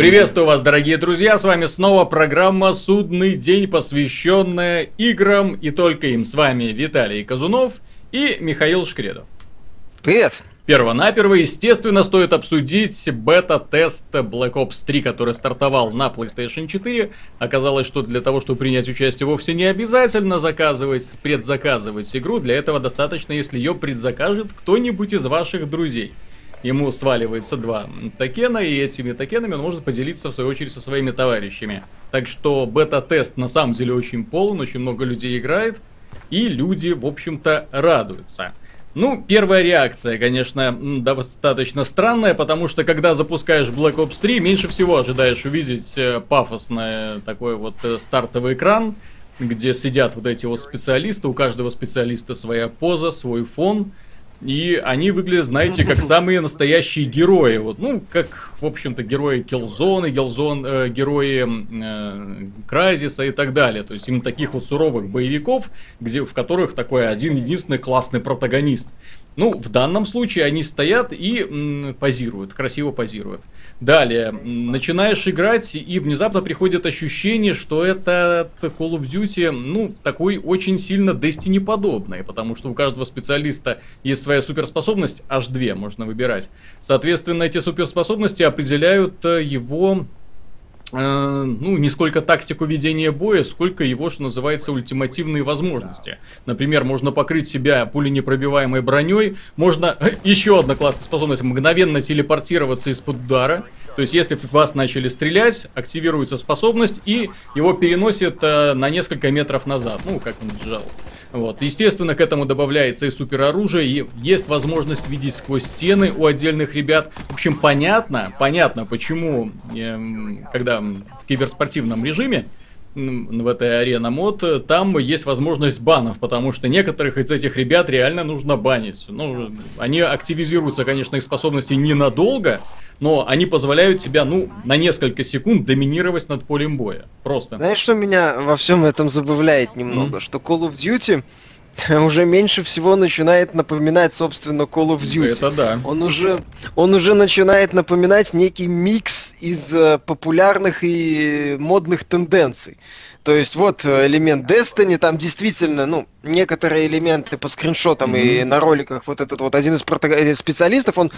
Приветствую вас, дорогие друзья, с вами снова программа «Судный день», посвященная играм и только им. С вами Виталий Казунов и Михаил Шкредов. Привет! Первонаперво, естественно, стоит обсудить бета-тест Black Ops 3, который стартовал на PlayStation 4. Оказалось, что для того, чтобы принять участие, вовсе не обязательно заказывать, предзаказывать игру. Для этого достаточно, если ее предзакажет кто-нибудь из ваших друзей. Ему сваливается два токена, и этими токенами он может поделиться, в свою очередь, со своими товарищами. Так что бета-тест на самом деле очень полон, очень много людей играет, и люди, в общем-то, радуются. Ну, первая реакция, конечно, достаточно странная, потому что когда запускаешь Black Ops 3, меньше всего ожидаешь увидеть э, пафосный такой вот э, стартовый экран, где сидят вот эти вот специалисты, у каждого специалиста своя поза, свой фон, и они выглядят, знаете, как самые настоящие герои. Вот, ну, как, в общем-то, герои Киллзона, Гелзон, э, герои э, Кразиса и так далее. То есть именно таких вот суровых боевиков, где, в которых такой один единственный классный протагонист. Ну, в данном случае они стоят и м, позируют, красиво позируют. Далее, начинаешь играть, и внезапно приходит ощущение, что это Call of Duty, ну, такой очень сильно Destiny подобный, потому что у каждого специалиста есть своя суперспособность, аж две можно выбирать. Соответственно, эти суперспособности определяют э, его ну, не сколько тактику ведения боя, сколько его, что называется, ультимативные возможности. Например, можно покрыть себя пуленепробиваемой броней, можно, еще одна классная способность, мгновенно телепортироваться из-под удара. То есть, если в вас начали стрелять, активируется способность и его переносит э, на несколько метров назад, ну, как он бежал. Вот. Естественно, к этому добавляется и супероружие, и есть возможность видеть сквозь стены у отдельных ребят. В общем, понятно, понятно, почему, э, когда в киберспортивном режиме в этой арена мод, там есть возможность банов, потому что некоторых из этих ребят реально нужно банить. Ну, они активизируются, конечно, их способности ненадолго, но они позволяют тебя, ну, на несколько секунд доминировать над полем боя. Просто. Знаешь, что меня во всем этом забавляет немного? Mm. Что Call of Duty уже меньше всего начинает напоминать, собственно, Call of Duty. Это да. Он уже, он уже начинает напоминать некий микс из э, популярных и модных тенденций. То есть вот э, элемент Destiny, там действительно, ну, некоторые элементы по скриншотам mm-hmm. и на роликах, вот этот вот один из. Э, специалистов, он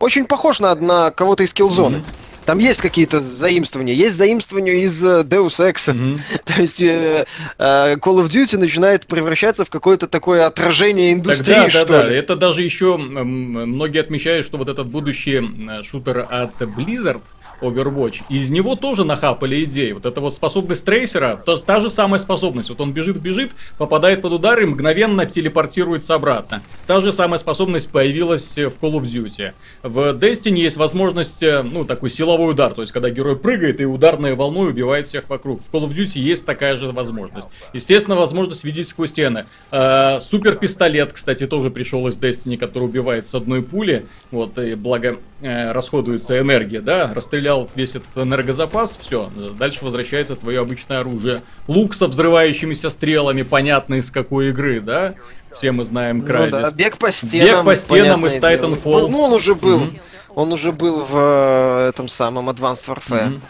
очень похож на, на кого-то из Killzone. Mm-hmm. Там есть какие-то заимствования. Есть заимствования из э, Deus Ex. Mm-hmm. То есть э, э, Call of Duty начинает превращаться в какое-то такое отражение индустрии, Тогда, что да, ли. Да. Это даже еще многие отмечают, что вот этот будущий шутер от Blizzard, Overwatch. Из него тоже нахапали идеи. Вот эта вот способность трейсера, та, та же самая способность. Вот он бежит-бежит, попадает под удар и мгновенно телепортируется обратно. Та же самая способность появилась в Call of Duty. В Destiny есть возможность, э, ну, такой силовой удар. То есть, когда герой прыгает и ударной волной убивает всех вокруг. В Call of Duty есть такая же возможность. Естественно, возможность видеть сквозь стены. Э, супер пистолет, кстати, тоже пришел из Destiny, который убивает с одной пули. Вот, и благо э, расходуется энергия, да, расстрелял расстрелял весь этот энергозапас, все, дальше возвращается твое обычное оружие. Лук со взрывающимися стрелами, понятно из какой игры, да? Все мы знаем Crysis. Ну да, бег по стенам. Бег по стенам из Titanfall. Ну, он уже был. Mm-hmm. Он уже был в э, этом самом Advanced Warfare. Mm-hmm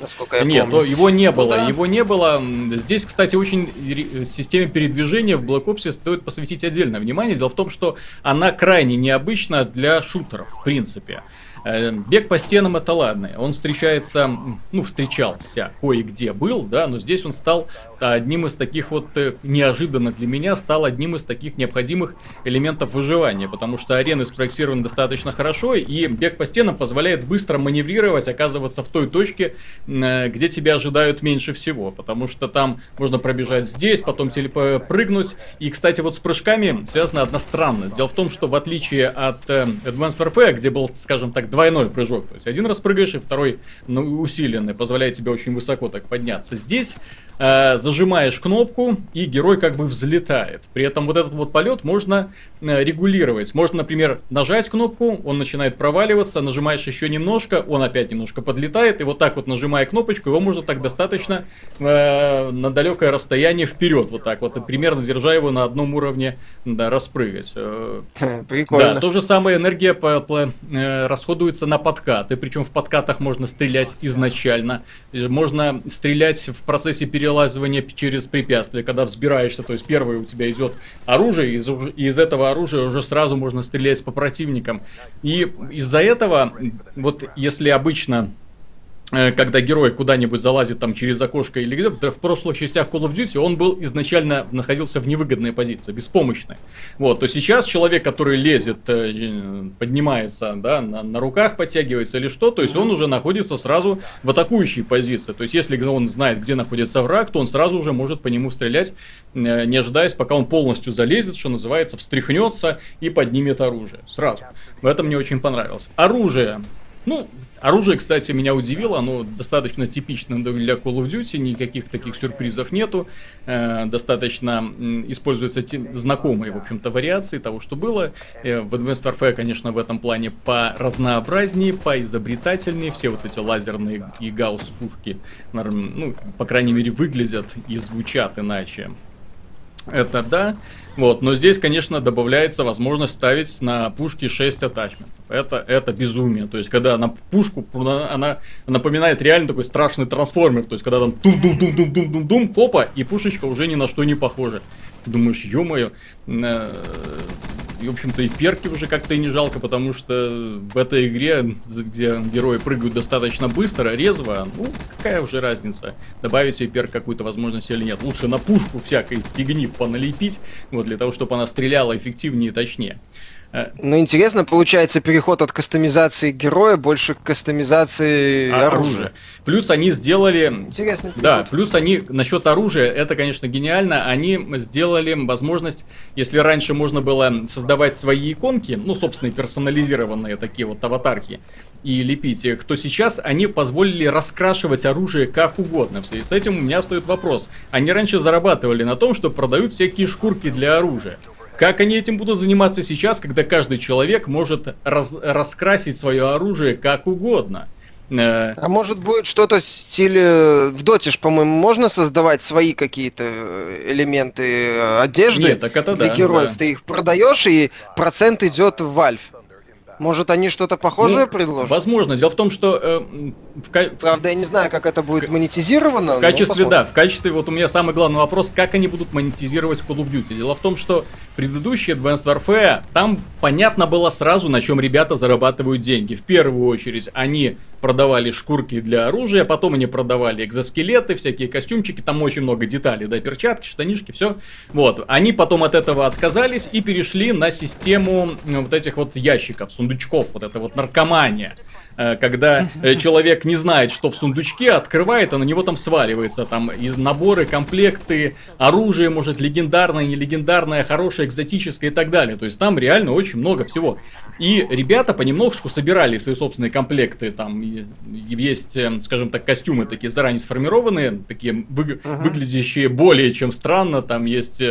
насколько я Нет, помню. его не было, ну, да. его не было. Здесь, кстати, очень системе передвижения в Black Ops стоит посвятить отдельное внимание. Дело в том, что она крайне необычна для шутеров, в принципе. Э, бег по стенам это ладно. Он встречается, ну, встречался кое-где был, да, но здесь он стал одним из таких вот, э, неожиданно для меня, стал одним из таких необходимых элементов выживания, потому что арены спроектированы достаточно хорошо, и бег по стенам позволяет быстро маневрировать, оказываться в той точке, э, где тебя ожидают меньше всего, потому что там можно пробежать здесь, потом прыгнуть, и, кстати, вот с прыжками связана одна странность. Дело в том, что в отличие от Advanced Warfare, где был, скажем так, двойной прыжок. То есть один раз прыгаешь, и второй ну, усиленный, позволяет тебе очень высоко так подняться. Здесь э, зажимаешь кнопку, и герой как бы взлетает. При этом вот этот вот полет можно э, регулировать. Можно, например, нажать кнопку, он начинает проваливаться, нажимаешь еще немножко, он опять немножко подлетает, и вот так вот нажимая кнопочку, его можно так достаточно э, на далекое расстояние вперед, вот так вот, примерно держа его на одном уровне, да, распрыгать. Э, Прикольно. Да, то же самое энергия по, по, э, расходуется на подкаты, причем в подкатах можно стрелять изначально, э, можно стрелять в процессе перелазывания через препятствия, когда взбираешься, то есть первое у тебя идет оружие, и из, из этого оружия уже сразу можно стрелять по противникам. И из-за этого, вот если обычно когда герой куда-нибудь залазит там через окошко или где-то, в прошлых частях Call of Duty он был изначально находился в невыгодной позиции, беспомощной. Вот, то сейчас человек, который лезет, э, поднимается, да, на, на руках подтягивается или что, то есть он уже находится сразу в атакующей позиции. То есть если он знает, где находится враг, то он сразу уже может по нему стрелять, э, не ожидаясь, пока он полностью залезет, что называется, встряхнется и поднимет оружие. Сразу. В этом мне очень понравилось. Оружие. Ну, Оружие, кстати, меня удивило, оно достаточно типично для Call of Duty, никаких таких сюрпризов нету, э, достаточно используются те, знакомые, в общем-то, вариации того, что было. Э, в Advanced Warfare, конечно, в этом плане по разнообразнее, по изобретательнее, все вот эти лазерные и гаусс-пушки, ну, по крайней мере, выглядят и звучат иначе. Это да. Вот, но здесь, конечно, добавляется возможность ставить на пушки 6 атачментов. Это, это безумие. То есть, когда на пушку, она напоминает реально такой страшный трансформер. То есть, когда там тум-дум-дум-дум-дум-дум, хопа, и пушечка уже ни на что не похожа. Думаешь, ё-моё, э, и, в общем-то, и перки уже как-то и не жалко, потому что в этой игре, где герои прыгают достаточно быстро, резво, ну, какая уже разница, добавить себе перк какую-то возможность или нет. Лучше на пушку всякой фигни поналепить, вот, для того, чтобы она стреляла эффективнее и точнее. Э, ну, интересно, получается переход от кастомизации героя больше к кастомизации а, оружия. оружия. Плюс они сделали... Интересно. Да, плюс они, насчет оружия, это, конечно, гениально, они сделали возможность, если раньше можно было создавать свои иконки, ну, собственно, персонализированные такие вот аватарки, и лепить их, то сейчас они позволили раскрашивать оружие как угодно. В связи с этим у меня стоит вопрос. Они раньше зарабатывали на том, что продают всякие шкурки для оружия. Как они этим будут заниматься сейчас, когда каждый человек может раз раскрасить свое оружие как угодно? Э, а может будет что-то в стиле... В Доте по-моему, можно создавать свои какие-то э, элементы э, одежды Нет, так это для да, героев. Да. Ты их продаешь, и процент идет в Valve. Может, они что-то похожее ну, предложат? Возможно. Дело в том, что... Э, в... Правда, я не знаю, как это будет монетизировано. В качестве, да, в качестве, вот у меня самый главный вопрос, как они будут монетизировать Call of Duty. Дело в том, что предыдущий Advanced Warfare, там понятно было сразу, на чем ребята зарабатывают деньги. В первую очередь, они продавали шкурки для оружия, потом они продавали экзоскелеты, всякие костюмчики, там очень много деталей, да, перчатки, штанишки, все. Вот, они потом от этого отказались и перешли на систему вот этих вот ящиков, сундучков, вот это вот наркомания. Э, когда э, человек не знает, что в сундучке, открывает, а на него там сваливается там из наборы, комплекты, оружие, может, легендарное, нелегендарное, хорошее, экзотическое и так далее. То есть там реально очень много всего. И ребята понемножку собирали свои собственные комплекты. Там есть, э, скажем так, костюмы такие заранее сформированные, такие вы, uh-huh. выглядящие более чем странно. Там есть,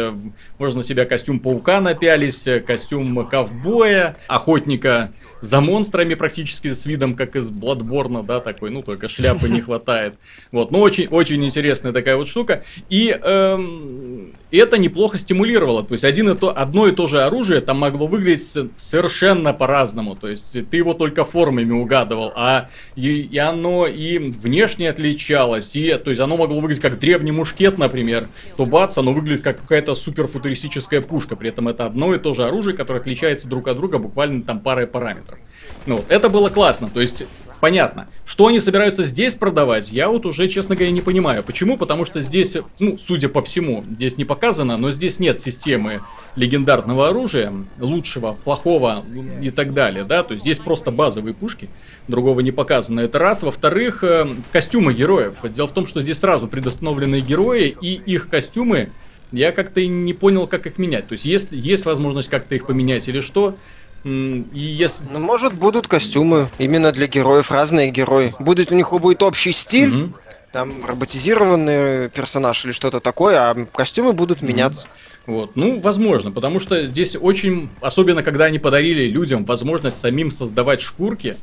можно на себя костюм паука напялись, костюм ковбоя, охотника за монстрами практически с видом как из Бладборна, да, такой, ну, только шляпы не хватает. Вот, но очень, очень интересная такая вот штука. И эм, это неплохо стимулировало. То есть, один и то, одно и то же оружие там могло выглядеть совершенно по-разному. То есть, ты его только формами угадывал, а и, и оно и внешне отличалось, и, то есть, оно могло выглядеть как древний мушкет, например, то бац, оно выглядит как какая-то суперфутуристическая пушка. При этом это одно и то же оружие, которое отличается друг от друга буквально там парой параметров. Ну, это было классно. То есть, понятно. Что они собираются здесь продавать, я вот уже, честно говоря, не понимаю. Почему? Потому что здесь, ну, судя по всему, здесь не показано, но здесь нет системы легендарного оружия, лучшего, плохого и так далее, да, то есть здесь просто базовые пушки, другого не показано. Это раз. Во-вторых, э, костюмы героев. Дело в том, что здесь сразу предустановлены герои и их костюмы, я как-то не понял, как их менять. То есть, есть, есть возможность как-то их поменять или что, и если... Ну, может, будут костюмы именно для героев, разные герои. Будет у них будет общий стиль, mm-hmm. там роботизированный персонаж или что-то такое, а костюмы будут mm-hmm. меняться. Вот. Ну, возможно, потому что здесь очень, особенно когда они подарили людям возможность самим создавать шкурки,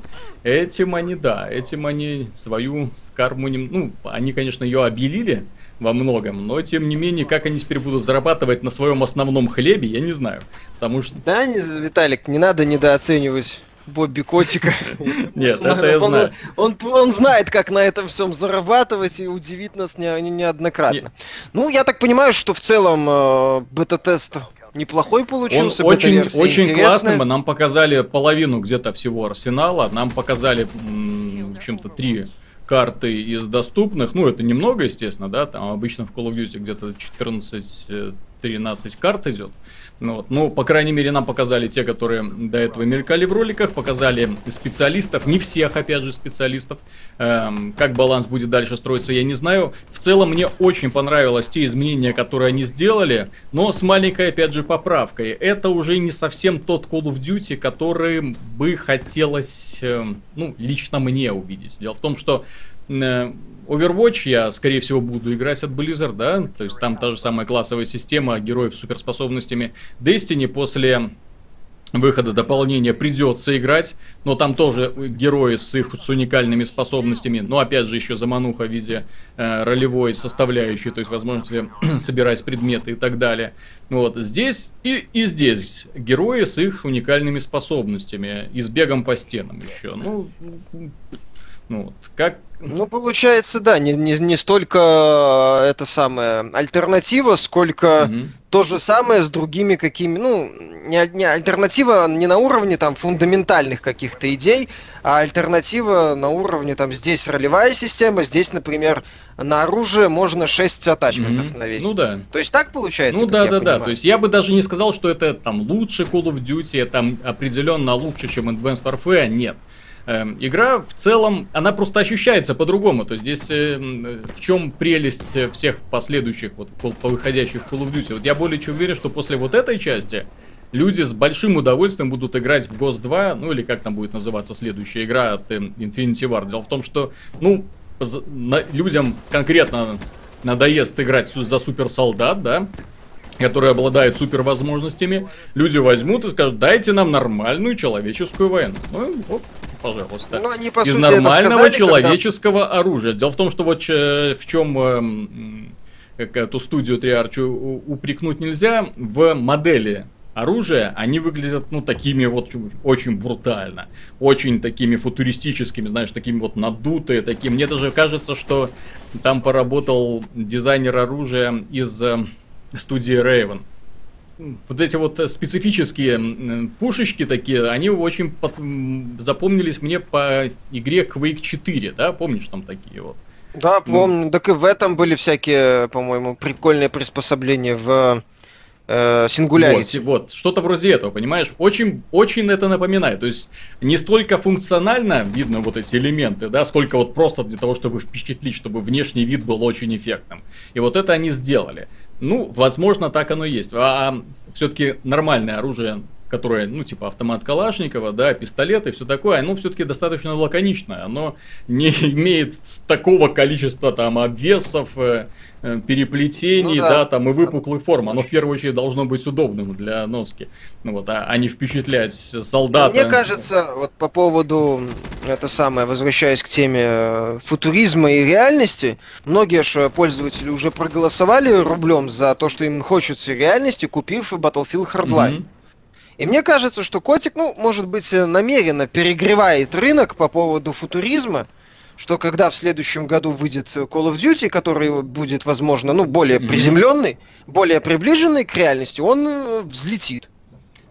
этим они, да, этим они свою карму, не, ну, они, конечно, ее обелили во многом, но тем не менее, как они теперь будут зарабатывать на своем основном хлебе, я не знаю, потому что... Да, не, Виталик, не надо недооценивать Бобби Котика. Нет, это я знаю. Он, он, он знает, как на этом всем зарабатывать и удивит нас не, не, неоднократно. Нет. Ну, я так понимаю, что в целом э, бета-тест неплохой получился. Он очень, очень классный. Нам показали половину где-то всего арсенала. Нам показали, в общем-то, три карты из доступных. Ну, это немного, естественно, да. Там обычно в Call of Duty где-то 14-13 карт идет. Ну, вот. ну, по крайней мере, нам показали те, которые до этого мелькали в роликах, показали специалистов, не всех, опять же, специалистов. Эм, как баланс будет дальше строиться, я не знаю. В целом, мне очень понравилось те изменения, которые они сделали, но с маленькой, опять же, поправкой. Это уже не совсем тот Call of Duty, который бы хотелось, э, ну, лично мне увидеть. Дело в том, что Overwatch я, скорее всего, буду играть от Blizzard, да, то есть там та же самая классовая система героев с суперспособностями. Destiny после выхода дополнения придется играть, но там тоже герои с их с уникальными способностями, но опять же еще замануха в виде э, ролевой составляющей, то есть возможности собирать предметы и так далее. Вот здесь и, и здесь герои с их уникальными способностями и с бегом по стенам еще. Ну, ну вот, как ну, получается, да, не, не, не столько э, это самое альтернатива, сколько угу. то же самое с другими какими, ну, не, не альтернатива не на уровне там фундаментальных каких-то идей, а альтернатива на уровне там здесь ролевая система, здесь, например, на оружие можно 6 атачментов mm навесить. Ну да. То есть так получается? Ну да, да, понимаю? да. То есть я бы даже не сказал, что это там лучше Call of Duty, это определенно лучше, чем Advanced Warfare, нет. Эм, игра в целом, она просто ощущается по-другому. То есть здесь э, в чем прелесть всех последующих, вот выходящих Call of Duty. Вот я более чем уверен, что после вот этой части люди с большим удовольствием будут играть в Ghost 2, ну или как там будет называться следующая игра от э, Infinity Ward. Дело в том, что, ну, людям конкретно надоест играть за суперсолдат, да, который обладает супервозможностями, люди возьмут и скажут, дайте нам нормальную человеческую войну. Ну, вот, пожалуйста. Ну, они, по Из сути, нормального сказали, человеческого когда... оружия. Дело в том, что вот э, в чем э, эту студию Триарчу упрекнуть нельзя, в модели оружия, они выглядят, ну, такими вот очень брутально, очень такими футуристическими, знаешь, такими вот надутые, такие. Мне даже кажется, что там поработал дизайнер оружия из э, студии Raven. Вот эти вот э, специфические пушечки такие, они очень под... запомнились мне по игре Quake 4, да, помнишь там такие вот? Да, помню. Ну. Так и в этом были всякие, по-моему, прикольные приспособления в э, Singularity. Вот, вот, что-то вроде этого, понимаешь? Очень, очень это напоминает. То есть не столько функционально видно вот эти элементы, да, сколько вот просто для того, чтобы впечатлить, чтобы внешний вид был очень эффектным. И вот это они сделали. Ну, возможно, так оно и есть. А все-таки нормальное оружие, которое, ну, типа автомат Калашникова, да, пистолет и все такое, оно все-таки достаточно лаконичное. Оно не имеет такого количества там обвесов, э, Э, переплетений, ну, да. да, там и выпуклых форм. Оно в первую очередь должно быть удобным для носки. Ну вот, а, а не впечатлять солдата. Мне кажется, вот по поводу это самое, возвращаясь к теме э, футуризма и реальности, многие же пользователи уже проголосовали рублем за то, что им хочется реальности, купив Battlefield Hardline. Mm-hmm. И мне кажется, что котик, ну, может быть, намеренно перегревает рынок по поводу футуризма, что когда в следующем году выйдет Call of Duty, который будет, возможно, ну, более приземленный, более приближенный к реальности, он э, взлетит.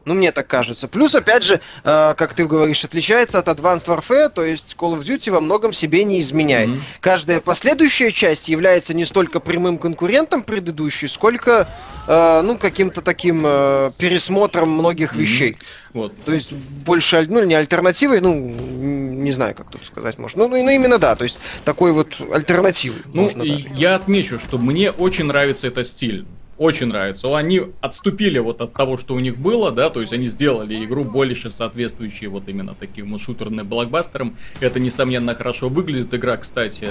Ну, мне так кажется. Плюс, опять же, э, как ты говоришь, отличается от Advanced Warfare, то есть Call of Duty во многом себе не изменяет. Mm-hmm. Каждая последующая часть является не столько прямым конкурентом предыдущей, сколько, э, ну, каким-то таким э, пересмотром многих mm-hmm. вещей. Вот. То есть больше, ну, не альтернативой, ну, не знаю, как тут сказать можно. Ну, ну, ну именно да, то есть такой вот альтернативой. Ну, я отмечу, что мне очень нравится этот стиль очень нравится. Они отступили вот от того, что у них было, да, то есть они сделали игру больше соответствующей вот именно таким шутерным блокбастерам. Это, несомненно, хорошо выглядит. Игра, кстати,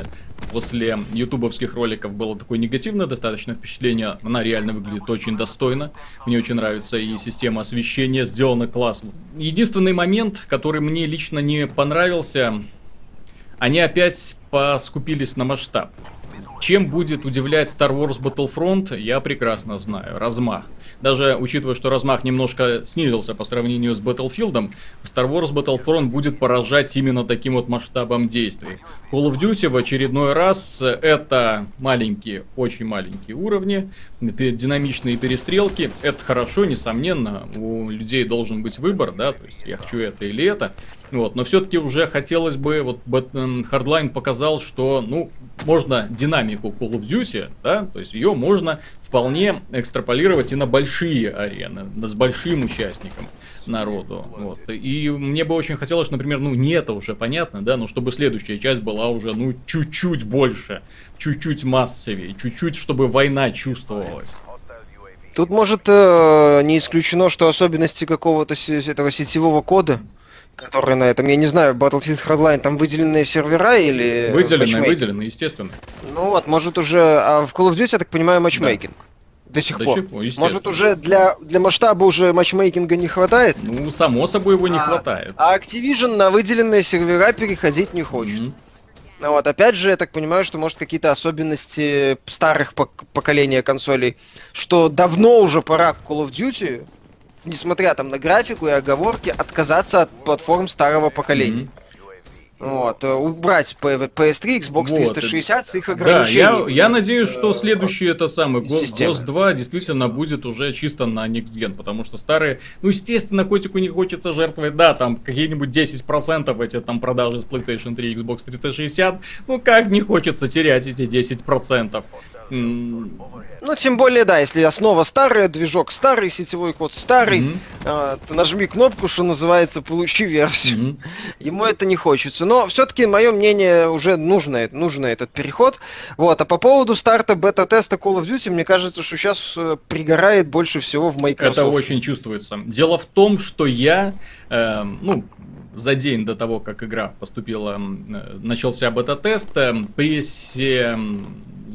после ютубовских роликов было такое негативное достаточно впечатление. Она реально выглядит очень достойно. Мне очень нравится и система освещения сделана классно. Единственный момент, который мне лично не понравился, они опять поскупились на масштаб. Чем будет удивлять Star Wars Battlefront, я прекрасно знаю. Размах. Даже учитывая, что размах немножко снизился по сравнению с Battlefield, Star Wars Battlefront будет поражать именно таким вот масштабом действий. Call of Duty в очередной раз это маленькие, очень маленькие уровни, динамичные перестрелки. Это хорошо, несомненно. У людей должен быть выбор, да, то есть я хочу это или это. Вот, но все-таки уже хотелось бы, вот Hardline показал, что, ну, можно динамику Call of Duty, да, то есть ее можно вполне экстраполировать и на большие арены, с большим участником народу. Вот. И мне бы очень хотелось, например, ну не это уже понятно, да, но чтобы следующая часть была уже, ну, чуть-чуть больше, чуть-чуть массовее, чуть-чуть, чтобы война чувствовалась. Тут может э, не исключено, что особенности какого-то этого сетевого кода которые на этом, я не знаю, Battlefield Hardline, там выделенные сервера или... Выделенные, выделенные, естественно. Ну вот, может уже, а в Call of Duty, я так понимаю, матчмейкинг. Да. До сих До пор. Сих пор может уже для, для масштаба уже матчмейкинга не хватает? Ну, само собой его не а, хватает. А Activision на выделенные сервера переходить не хочет. Mm-hmm. Ну вот, опять же, я так понимаю, что может какие-то особенности старых пок- поколения консолей, что давно уже пора Call of Duty несмотря там на графику и оговорки, отказаться от платформ старого поколения. Mm-hmm. Вот, э, убрать PS3, Xbox 360 с их ограничениями. Да, я, я надеюсь, что следующий это самый GOS 2 действительно будет уже чисто на Next Gen, потому что старые, ну, естественно, котику не хочется жертвовать, да, там какие-нибудь 10% эти там продажи с PlayStation 3 Xbox 360, ну, как не хочется терять эти 10%. Ну, тем более, да, если основа старая, движок старый, сетевой код старый, mm-hmm. э, ты нажми кнопку, что называется, получи версию. Mm-hmm. Ему это не хочется. Но все-таки, мое мнение, уже нужно, нужно этот переход. Вот. А по поводу старта бета-теста Call of Duty, мне кажется, что сейчас э, пригорает больше всего в Microsoft. Это очень чувствуется. Дело в том, что я, э, ну, за день до того, как игра поступила, э, начался бета-тест, э, прессе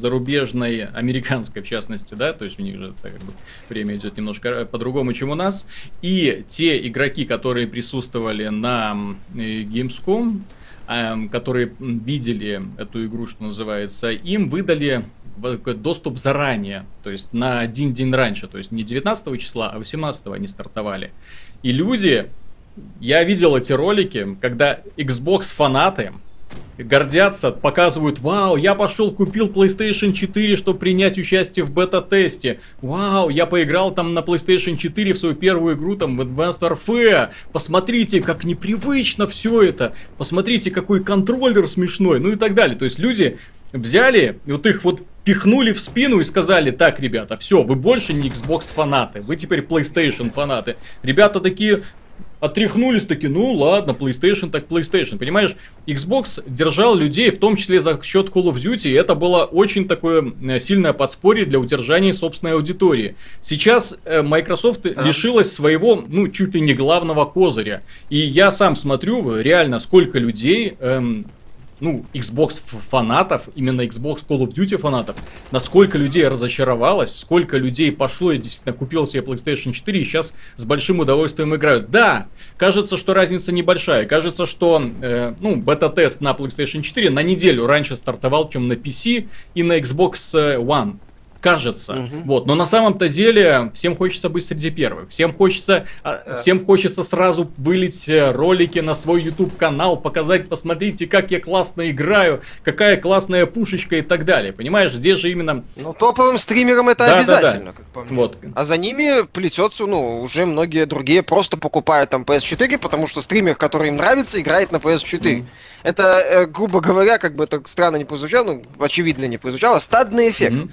зарубежной, американской в частности, да, то есть у них же так, как бы, время идет немножко э, по-другому, чем у нас. И те игроки, которые присутствовали на э, Gamescom, эм, которые видели эту игру, что называется, им выдали доступ заранее, то есть на один день раньше, то есть не 19 числа, а 18 они стартовали. И люди, я видел эти ролики, когда Xbox фанаты гордятся, показывают, вау, я пошел купил PlayStation 4, чтобы принять участие в бета-тесте. Вау, я поиграл там на PlayStation 4 в свою первую игру, там, в Advanced Warfare. Посмотрите, как непривычно все это. Посмотрите, какой контроллер смешной, ну и так далее. То есть люди взяли и вот их вот пихнули в спину и сказали, так, ребята, все, вы больше не Xbox фанаты, вы теперь PlayStation фанаты. Ребята такие, отряхнулись таки, ну ладно, PlayStation так PlayStation. Понимаешь, Xbox держал людей, в том числе за счет Call of Duty, и это было очень такое э, сильное подспорье для удержания собственной аудитории. Сейчас э, Microsoft а. лишилась своего, ну, чуть ли не главного козыря. И я сам смотрю, реально, сколько людей эм, ну, Xbox фанатов, именно Xbox Call of Duty фанатов, насколько людей разочаровалось, сколько людей пошло и действительно купил себе PlayStation 4 и сейчас с большим удовольствием играют. Да, кажется, что разница небольшая. Кажется, что, э, ну, бета-тест на PlayStation 4 на неделю раньше стартовал, чем на PC и на Xbox One кажется. Угу. Вот, но на самом-то деле всем хочется быть среди первых. Всем хочется, да. всем хочется сразу вылить э, ролики на свой YouTube канал, показать, посмотрите, как я классно играю, какая классная пушечка и так далее. Понимаешь, здесь же именно. Ну топовым стримерам это да, обязательно, да, да. как по мне. Вот. А за ними плетется, ну уже многие другие просто покупают там PS4, потому что стример, который им нравится, играет на PS4. Mm. Это, э, грубо говоря, как бы это странно не прозвучало, ну очевидно не прозвучало, стадный эффект. Mm-hmm.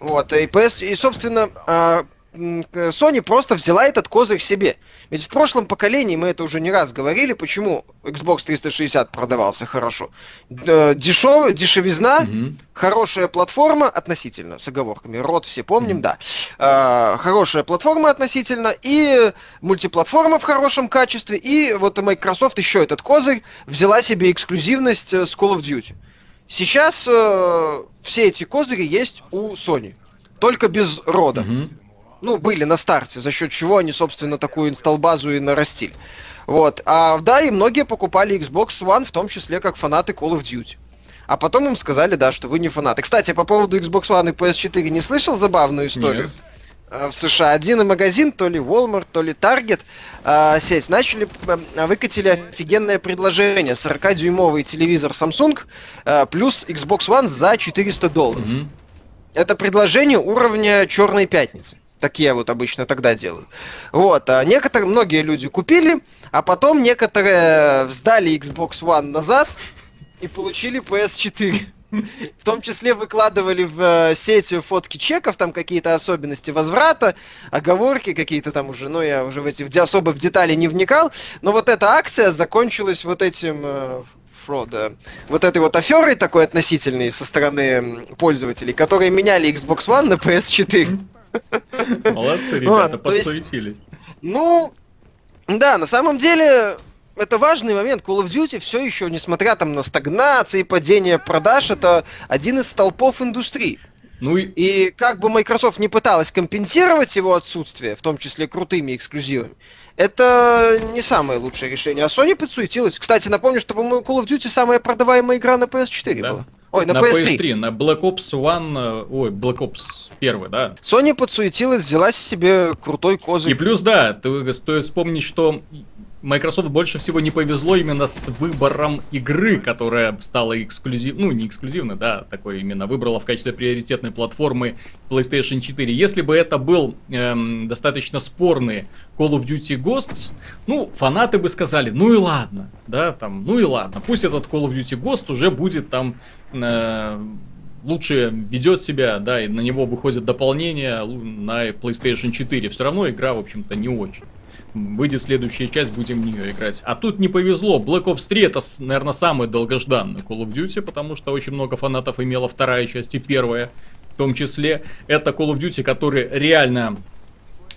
Вот, и, PS, и собственно, а, Sony просто взяла этот козырь себе. Ведь в прошлом поколении, мы это уже не раз говорили, почему Xbox 360 продавался хорошо. Дешев, дешевизна, угу. хорошая платформа относительно, с оговорками, рот все помним, угу. да. А, хорошая платформа относительно, и мультиплатформа в хорошем качестве, и вот Microsoft еще этот козырь взяла себе эксклюзивность э, с Call of Duty. Сейчас э, все эти козыри есть у Sony. Только без рода. Угу. Ну, были на старте, за счет чего они, собственно, такую инсталл-базу и нарастили. Вот. А да, и многие покупали Xbox One, в том числе как фанаты Call of Duty. А потом им сказали, да, что вы не фанаты. Кстати, по поводу Xbox One и PS4 не слышал забавную историю? Нет. А, в США один магазин, то ли Walmart, то ли Target, э, сеть, начали, э, выкатили офигенное предложение. 40-дюймовый телевизор Samsung э, плюс Xbox One за 400 долларов. Mm-hmm. Это предложение уровня Черной пятницы. Такие вот обычно тогда делают. Вот, а некоторые, многие люди купили, а потом некоторые сдали Xbox One назад и получили PS4. В том числе выкладывали в э, сеть фотки чеков, там какие-то особенности возврата, оговорки какие-то там уже, ну я уже в эти особо в детали не вникал, но вот эта акция закончилась вот этим э, фрода, вот этой вот аферой такой относительной со стороны пользователей, которые меняли Xbox One на PS4. Молодцы, ребята, подсуетились. Ну, да, на самом деле, это важный момент. Call of Duty все еще, несмотря там на стагнации, падение продаж, это один из столпов индустрии. Ну и... и как бы Microsoft не пыталась компенсировать его отсутствие, в том числе крутыми эксклюзивами, это не самое лучшее решение. А Sony подсуетилась. Кстати, напомню, что, по-моему, Call of Duty самая продаваемая игра на PS4 да. была. Ой, на, на PS3. PS3. На Black Ops One, э, ой, Black Ops 1, да. Sony подсуетилась, взяла себе крутой козырь. И плюс, да, ты, стоит вспомнить, что Microsoft больше всего не повезло именно с выбором игры, которая стала эксклюзивной, ну не эксклюзивной, да, такой именно выбрала в качестве приоритетной платформы PlayStation 4. Если бы это был эм, достаточно спорный Call of Duty Ghosts, ну фанаты бы сказали, ну и ладно, да, там, ну и ладно, пусть этот Call of Duty Ghost уже будет там э, лучше ведет себя, да, и на него выходит дополнение на PlayStation 4. Все равно игра, в общем-то, не очень выйдет следующая часть, будем в нее играть. А тут не повезло. Black Ops 3 это, наверное, самый долгожданный Call of Duty, потому что очень много фанатов имела вторая часть и первая. В том числе это Call of Duty, который реально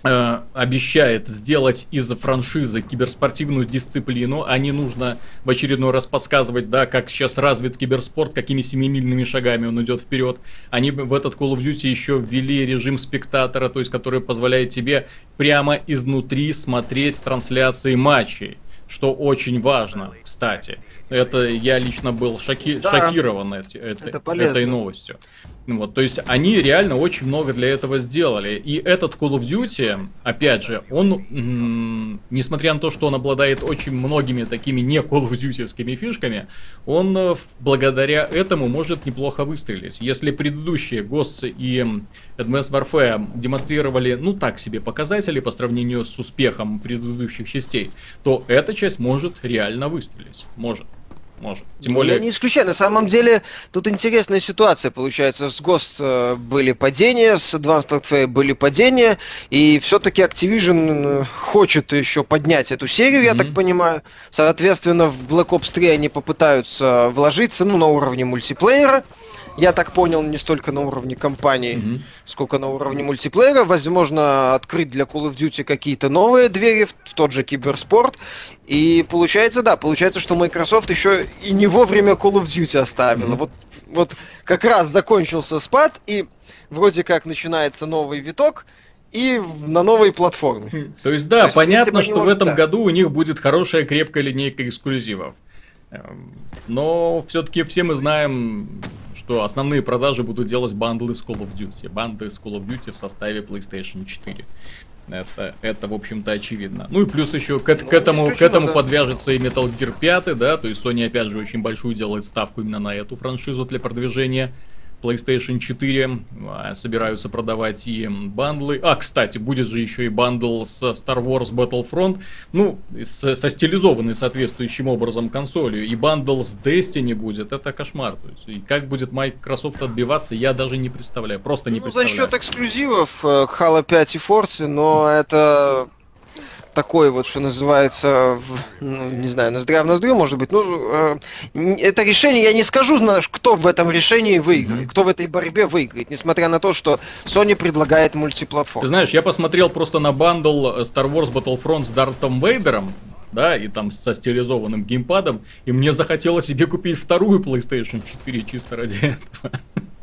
обещает сделать из франшизы киберспортивную дисциплину, а не нужно в очередной раз подсказывать, да, как сейчас развит киберспорт, какими семимильными шагами он идет вперед. Они в этот Call of Duty еще ввели режим спектатора, то есть который позволяет тебе прямо изнутри смотреть трансляции матчей что очень важно, кстати. Это я лично был шоки... да, шокирован эти, это, этой новостью. Вот, то есть они реально очень много для этого сделали. И этот Call of Duty, опять же, он, м- несмотря на то, что он обладает очень многими такими не Call of Duty фишками, он э, благодаря этому может неплохо выстрелить. Если предыдущие Ghosts и Advanced Warfare демонстрировали, ну так себе показатели по сравнению с успехом предыдущих частей, то эта часть может реально выстрелить. Может может. Тем более... Я не исключаю. На самом деле, тут интересная ситуация получается. С Ghost э, были падения, с Advanced Warfare были падения, и все-таки Activision э, хочет еще поднять эту серию, mm-hmm. я так понимаю. Соответственно, в Black Ops 3 они попытаются вложиться, ну, на уровне мультиплеера я так понял, не столько на уровне компании, mm-hmm. сколько на уровне мультиплеера. Возможно, открыть для Call of Duty какие-то новые двери в тот же киберспорт. И получается, да, получается, что Microsoft еще и не вовремя Call of Duty оставила. Mm-hmm. Вот, вот как раз закончился спад, и вроде как начинается новый виток, и на новой платформе. Хм. То есть, да, То есть, понятно, что в этом да. году у них будет хорошая крепкая линейка эксклюзивов. Эм, но все-таки все мы знаем, что основные продажи будут делать бандлы с Call of Duty. Банды с Call of Duty в составе PlayStation 4. Это, это в общем-то, очевидно. Ну и плюс еще к, ну, к этому, к этому да. подвяжется и Metal Gear 5, да, то есть Sony, опять же, очень большую делает ставку именно на эту франшизу для продвижения PlayStation 4 а, собираются продавать и bundle ы. А, кстати, будет же еще и bundle с Star Wars Battlefront, ну, с, со стилизованной соответствующим образом консолью. И bundle с Destiny будет, это кошмар. То есть, и как будет Microsoft отбиваться, я даже не представляю, просто не ну, представляю. За счет эксклюзивов э, Halo 5 и Forza, но это такой вот, что называется, ну, не знаю, ноздря в ноздрю, может быть. Ну, э, это решение, я не скажу, знаешь, кто в этом решении выиграет, кто в этой борьбе выиграет, несмотря на то, что Sony предлагает мультиплатформу. Ты знаешь, я посмотрел просто на бандл Star Wars Battlefront с Дартом Вейдером, да, и там со стилизованным геймпадом, и мне захотелось себе купить вторую PlayStation 4 чисто ради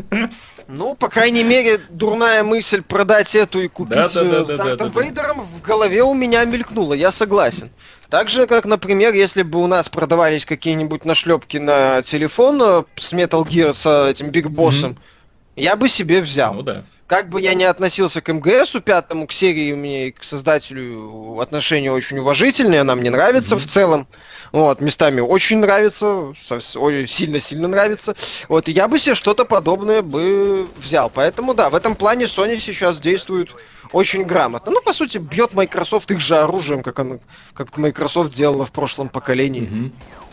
этого. Ну, по крайней мере, дурная мысль продать эту и купить да, да, да, с Дартом да, Вейдером в голове у меня мелькнула, я согласен. Так же, как, например, если бы у нас продавались какие-нибудь нашлепки на телефон э, с Metal Gear с этим Биг Боссом, mm-hmm. я бы себе взял. Ну да. Как бы я ни относился к МГСу пятому, к серии мне и к создателю отношения очень уважительные, она мне нравится mm-hmm. в целом. Вот, местами очень нравится, сильно-сильно нравится. Вот, и я бы себе что-то подобное бы взял. Поэтому, да, в этом плане Sony сейчас действует очень грамотно. Ну, по сути, бьет Microsoft их же оружием, как, он, как Microsoft делала в прошлом поколении. Mm-hmm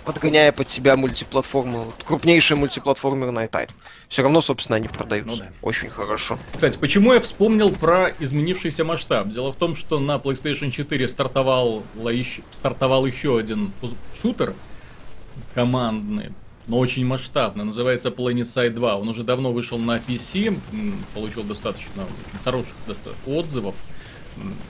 подгоняя под себя мультиплатформу, крупнейший мультиплатформерный title. Все равно, собственно, они продаются. Ну, да. Очень хорошо. Кстати, почему я вспомнил про изменившийся масштаб? Дело в том, что на PlayStation 4 стартовал, стартовал еще один шутер командный, но очень масштабный. Называется PlanetSide 2. Он уже давно вышел на PC, получил достаточно очень хороших отзывов.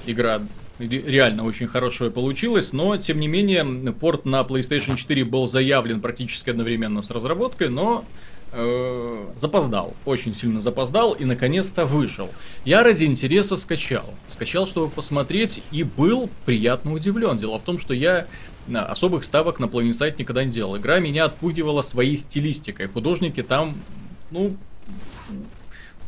Игра реально очень хорошо получилось, но тем не менее порт на PlayStation 4 был заявлен практически одновременно с разработкой, но э, запоздал, очень сильно запоздал и наконец-то вышел. Я ради интереса скачал, скачал, чтобы посмотреть и был приятно удивлен. Дело в том, что я особых ставок на PlanetSide никогда не делал. Игра меня отпугивала своей стилистикой. Художники там, ну,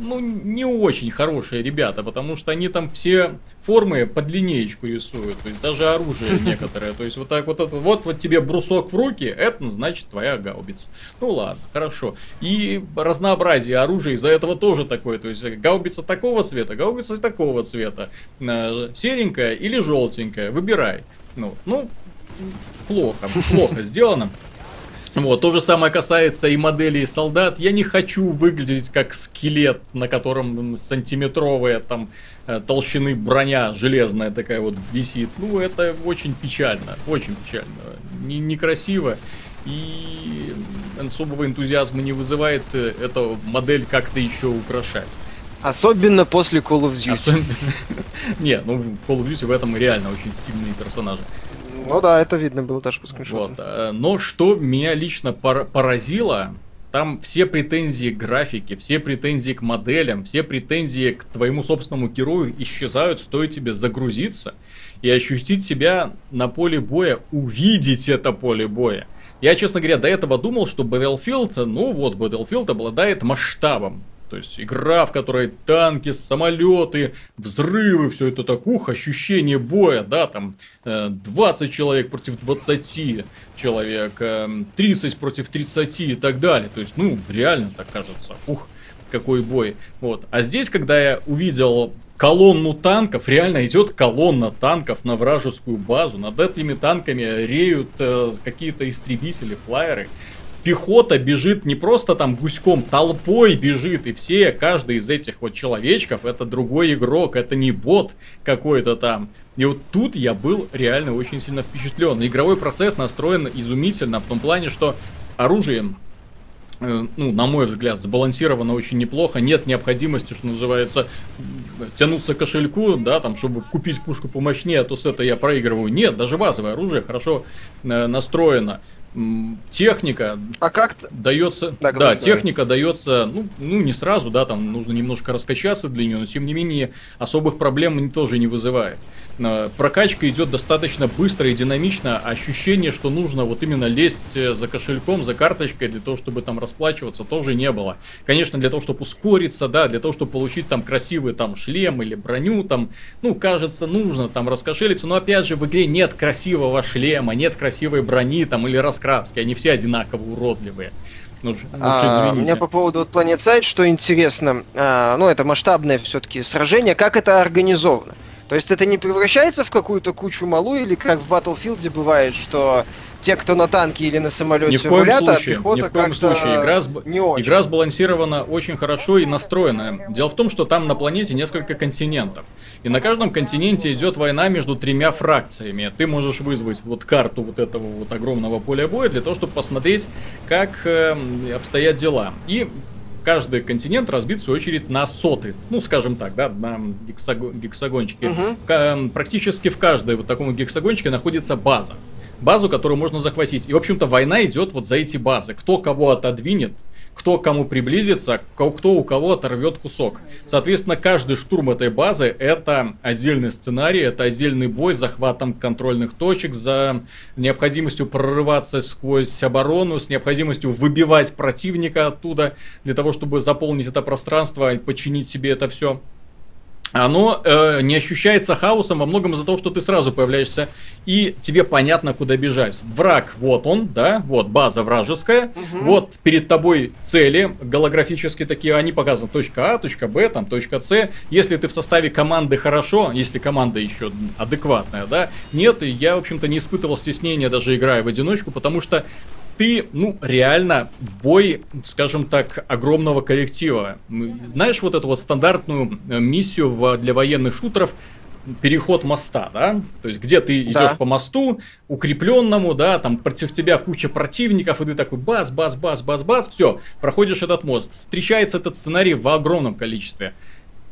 ну, не очень хорошие ребята, потому что они там все формы под линеечку рисуют, то есть даже оружие некоторое, то есть вот так вот, вот, вот тебе брусок в руки, это значит твоя гаубица. Ну ладно, хорошо. И разнообразие оружия из-за этого тоже такое, то есть гаубица такого цвета, гаубица такого цвета, э, серенькая или желтенькая, выбирай. Ну, ну, плохо, плохо сделано. Вот, то же самое касается и моделей солдат. Я не хочу выглядеть как скелет, на котором сантиметровая там толщины броня железная такая вот висит. Ну, это очень печально, очень печально. Не, некрасиво. И особого энтузиазма не вызывает э, эту модель как-то еще украшать. Особенно после Call of Duty. Особенно... Не, ну Call of Duty в этом реально очень стильные персонажи. Ну да, это видно было даже по скриншотам. Вот. Э, но что меня лично поразило, там все претензии к графике, все претензии к моделям, все претензии к твоему собственному герою исчезают, стоит тебе загрузиться и ощутить себя на поле боя, увидеть это поле боя. Я, честно говоря, до этого думал, что Battlefield, ну вот, Battlefield обладает масштабом. То есть игра, в которой танки, самолеты, взрывы, все это так, ух, ощущение боя, да, там 20 э, человек против 20 человек, 30 э, против 30 и так далее. То есть, ну, реально так кажется, ух, какой бой. Вот. А здесь, когда я увидел колонну танков, реально идет колонна танков на вражескую базу, над этими танками реют э, какие-то истребители, флайеры пехота бежит не просто там гуськом, толпой бежит, и все, каждый из этих вот человечков, это другой игрок, это не бот какой-то там. И вот тут я был реально очень сильно впечатлен. Игровой процесс настроен изумительно в том плане, что оружием э, ну, на мой взгляд, сбалансировано очень неплохо. Нет необходимости, что называется, тянуться к кошельку, да, там, чтобы купить пушку помощнее, а то с этой я проигрываю. Нет, даже базовое оружие хорошо э, настроено техника а как дается да, да техника дается ну, ну не сразу да там нужно немножко раскачаться для нее но тем не менее особых проблем тоже не вызывает прокачка идет достаточно быстро и динамично. Ощущение что нужно вот именно лезть э, за кошельком за карточкой для того чтобы там расплачиваться тоже не было. Конечно для того чтобы ускориться да для того чтобы получить там красивый там шлем или броню там ну кажется нужно там раскошелиться. Но опять же в игре нет красивого шлема нет красивой брони там или рас раскраски, они все одинаково уродливые. Ну, а, у меня по поводу вот Planet Side, что интересно, а, ну это масштабное все-таки сражение, как это организовано? То есть это не превращается в какую-то кучу малу, или как в Battlefield бывает, что те, кто на танке или на самолете ни в коем рулят, а случае, а пехота ни в коем случае. Игра, не очень. игра сбалансирована очень хорошо и настроена. Дело в том, что там на планете несколько континентов. И на каждом континенте идет война между тремя фракциями. Ты можешь вызвать вот карту вот этого вот огромного поля боя для того, чтобы посмотреть, как э, обстоят дела. И каждый континент разбит, в свою очередь, на соты. Ну, скажем так, да, на гексаго- гексагончике. Угу. Практически в каждой вот таком гексагончике находится база базу, которую можно захватить. И, в общем-то, война идет вот за эти базы. Кто кого отодвинет, кто кому приблизится, кто у кого оторвет кусок. Соответственно, каждый штурм этой базы это отдельный сценарий, это отдельный бой с захватом контрольных точек, за необходимостью прорываться сквозь оборону, с необходимостью выбивать противника оттуда, для того, чтобы заполнить это пространство и подчинить себе это все оно э, не ощущается хаосом во многом из-за того, что ты сразу появляешься и тебе понятно, куда бежать. Враг, вот он, да, вот база вражеская, угу. вот перед тобой цели голографические такие, они показаны точка А, точка Б, там точка С. Если ты в составе команды хорошо, если команда еще адекватная, да, нет, я, в общем-то, не испытывал стеснения даже играя в одиночку, потому что ты, ну, реально бой, скажем так, огромного коллектива. Знаешь вот эту вот стандартную э, миссию в, для военных шутеров, переход моста, да, то есть где ты идешь да. по мосту укрепленному, да, там против тебя куча противников, и ты такой бац, бац, бац, бац, бац, все, проходишь этот мост. Встречается этот сценарий в огромном количестве.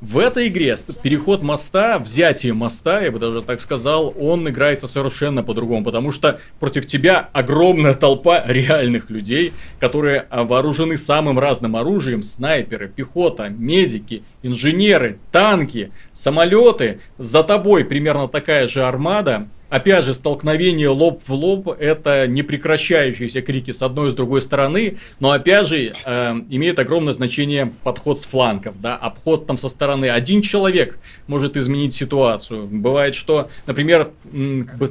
В этой игре переход моста, взятие моста, я бы даже так сказал, он играется совершенно по-другому, потому что против тебя огромная толпа реальных людей, которые вооружены самым разным оружием, снайперы, пехота, медики, инженеры, танки, самолеты, за тобой примерно такая же армада, Опять же, столкновение лоб в лоб – это непрекращающиеся крики с одной и с другой стороны, но опять же, э, имеет огромное значение подход с флангов, да, обход там со стороны. Один человек может изменить ситуацию. Бывает, что, например,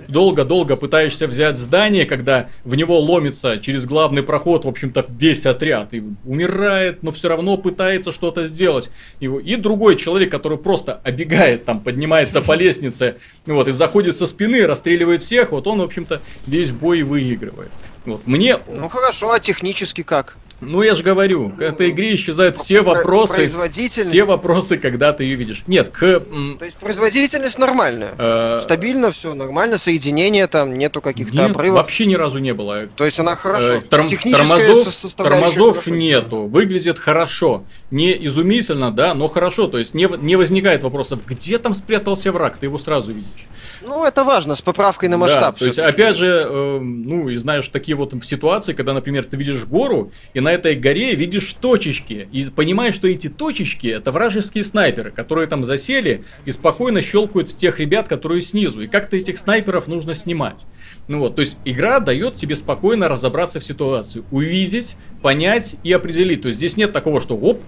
долго-долго пытаешься взять здание, когда в него ломится через главный проход, в общем-то, весь отряд, и умирает, но все равно пытается что-то сделать. И другой человек, который просто обегает, там, поднимается по лестнице, вот, и заходит со спины, расстреливает всех, вот он, в общем-то, весь бой выигрывает. Вот. Мне... Ну хорошо, а технически как? Ну, я же говорю, к этой игре исчезают все вопросы. Все вопросы, когда ты ее видишь. Нет, к... То есть производительность нормальная. Э, Стабильно все, нормально, соединение там, нету каких-то обрывов. вообще ни разу не было. То есть она хорошо. Э, тормозов тормозов нету, выглядит хорошо. Не изумительно, да, но хорошо. То есть не, не возникает вопросов, где там спрятался враг, ты его сразу видишь. Ну, это важно, с поправкой на масштаб. Да, то есть, опять же, э, ну, и знаешь, такие вот ситуации, когда, например, ты видишь гору, и на этой горе видишь точечки, и понимаешь, что эти точечки это вражеские снайперы, которые там засели и спокойно щелкают в тех ребят, которые снизу. И как-то этих снайперов нужно снимать. Ну вот, то есть игра дает тебе спокойно разобраться в ситуации, увидеть, понять и определить. То есть здесь нет такого, что оп,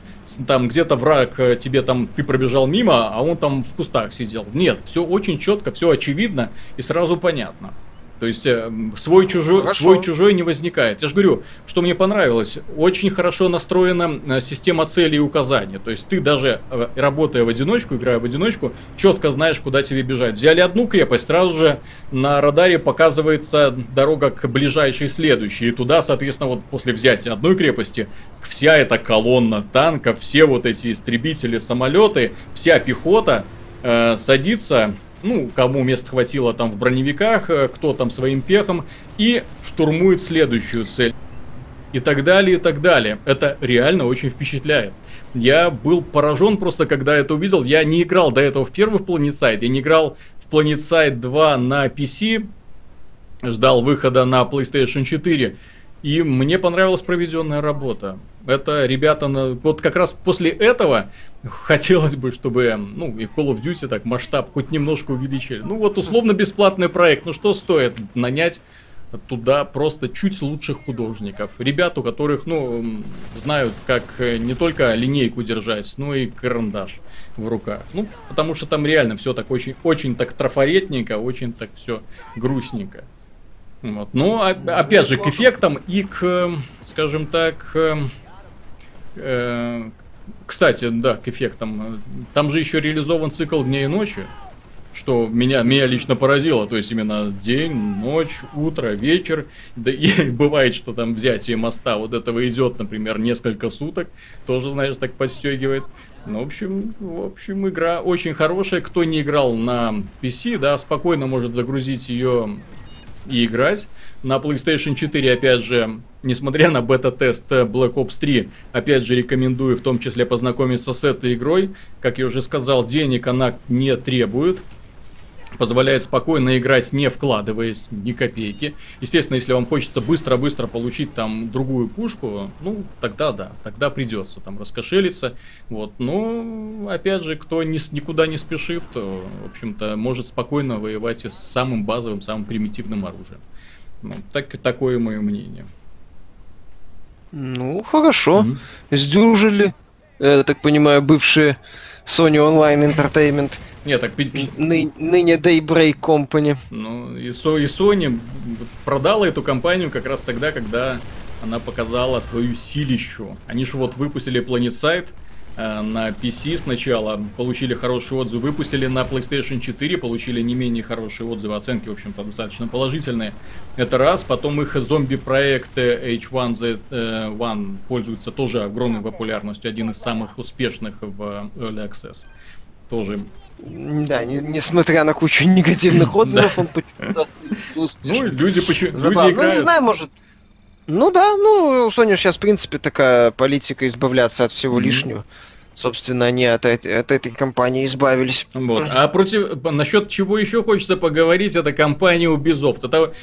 там где-то враг э, тебе там, ты пробежал мимо, а он там в кустах сидел. Нет, все очень четко, все очевидно и сразу понятно. То есть э, свой чужой, свой чужой не возникает. Я же говорю, что мне понравилось. Очень хорошо настроена э, система целей и указаний. То есть ты даже э, работая в одиночку, играя в одиночку, четко знаешь, куда тебе бежать. Взяли одну крепость, сразу же на радаре показывается дорога к ближайшей следующей. И туда, соответственно, вот после взятия одной крепости, вся эта колонна танков, все вот эти истребители, самолеты, вся пехота э, садится ну, кому мест хватило там в броневиках, э, кто там своим пехом, и штурмует следующую цель. И так далее, и так далее. Это реально очень впечатляет. Я был поражен просто, когда это увидел. Я не играл до этого в первый Planet я не играл в Planet 2 на PC, ждал выхода на PlayStation 4. И мне понравилась проведенная работа. Это ребята, на... вот как раз после этого хотелось бы, чтобы, ну, и Call of Duty так масштаб хоть немножко увеличили. Ну вот условно бесплатный проект, ну что стоит нанять туда просто чуть лучших художников. Ребят, у которых, ну, знают, как э, не только линейку держать, но и карандаш в руках. Ну, потому что там реально все так очень, очень так трафаретненько, очень так все грустненько. Вот. Но, опять же, к эффектам и к, скажем так, э, кстати, да, к эффектам. Там же еще реализован цикл дня и ночи, что меня, меня лично поразило. То есть именно день, ночь, утро, вечер. Да и бывает, что там взятие моста вот этого идет, например, несколько суток. Тоже, знаешь, так подстегивает. Ну, в общем, в общем, игра очень хорошая. Кто не играл на PC, да, спокойно может загрузить ее и играть. На PlayStation 4, опять же, несмотря на бета-тест Black Ops 3, опять же рекомендую в том числе познакомиться с этой игрой. Как я уже сказал, денег она не требует позволяет спокойно играть, не вкладываясь ни копейки. Естественно, если вам хочется быстро-быстро получить там другую пушку, ну, тогда да, тогда придется там раскошелиться. Вот, но, опять же, кто ни, никуда не спешит, то, в общем-то, может спокойно воевать и с самым базовым, самым примитивным оружием. Ну, так, такое мое мнение. Ну, хорошо. Mm-hmm. Сдюжили, я так понимаю, бывшие Sony Online Entertainment. Нет, так... Ны, ныне Daybreak Company. Ну, и, Со, и Sony продала эту компанию как раз тогда, когда она показала свою силищу. Они же вот выпустили PlanetSide, Э, на PC сначала, получили хорошие отзывы, выпустили на PlayStation 4, получили не менее хорошие отзывы, оценки, в общем-то, достаточно положительные. Это раз, потом их зомби-проект H1Z1 пользуется тоже огромной популярностью, один из самых успешных в Early Access. Тоже да, не, несмотря на кучу негативных отзывов, он почему-то Ну, люди почему Ну, не знаю, может, ну да, ну, у Sony сейчас, в принципе, такая политика избавляться от всего лишнего. Собственно, они от, от этой компании избавились. Вот. А против насчет чего еще хочется поговорить, это компания Ubisoft. Это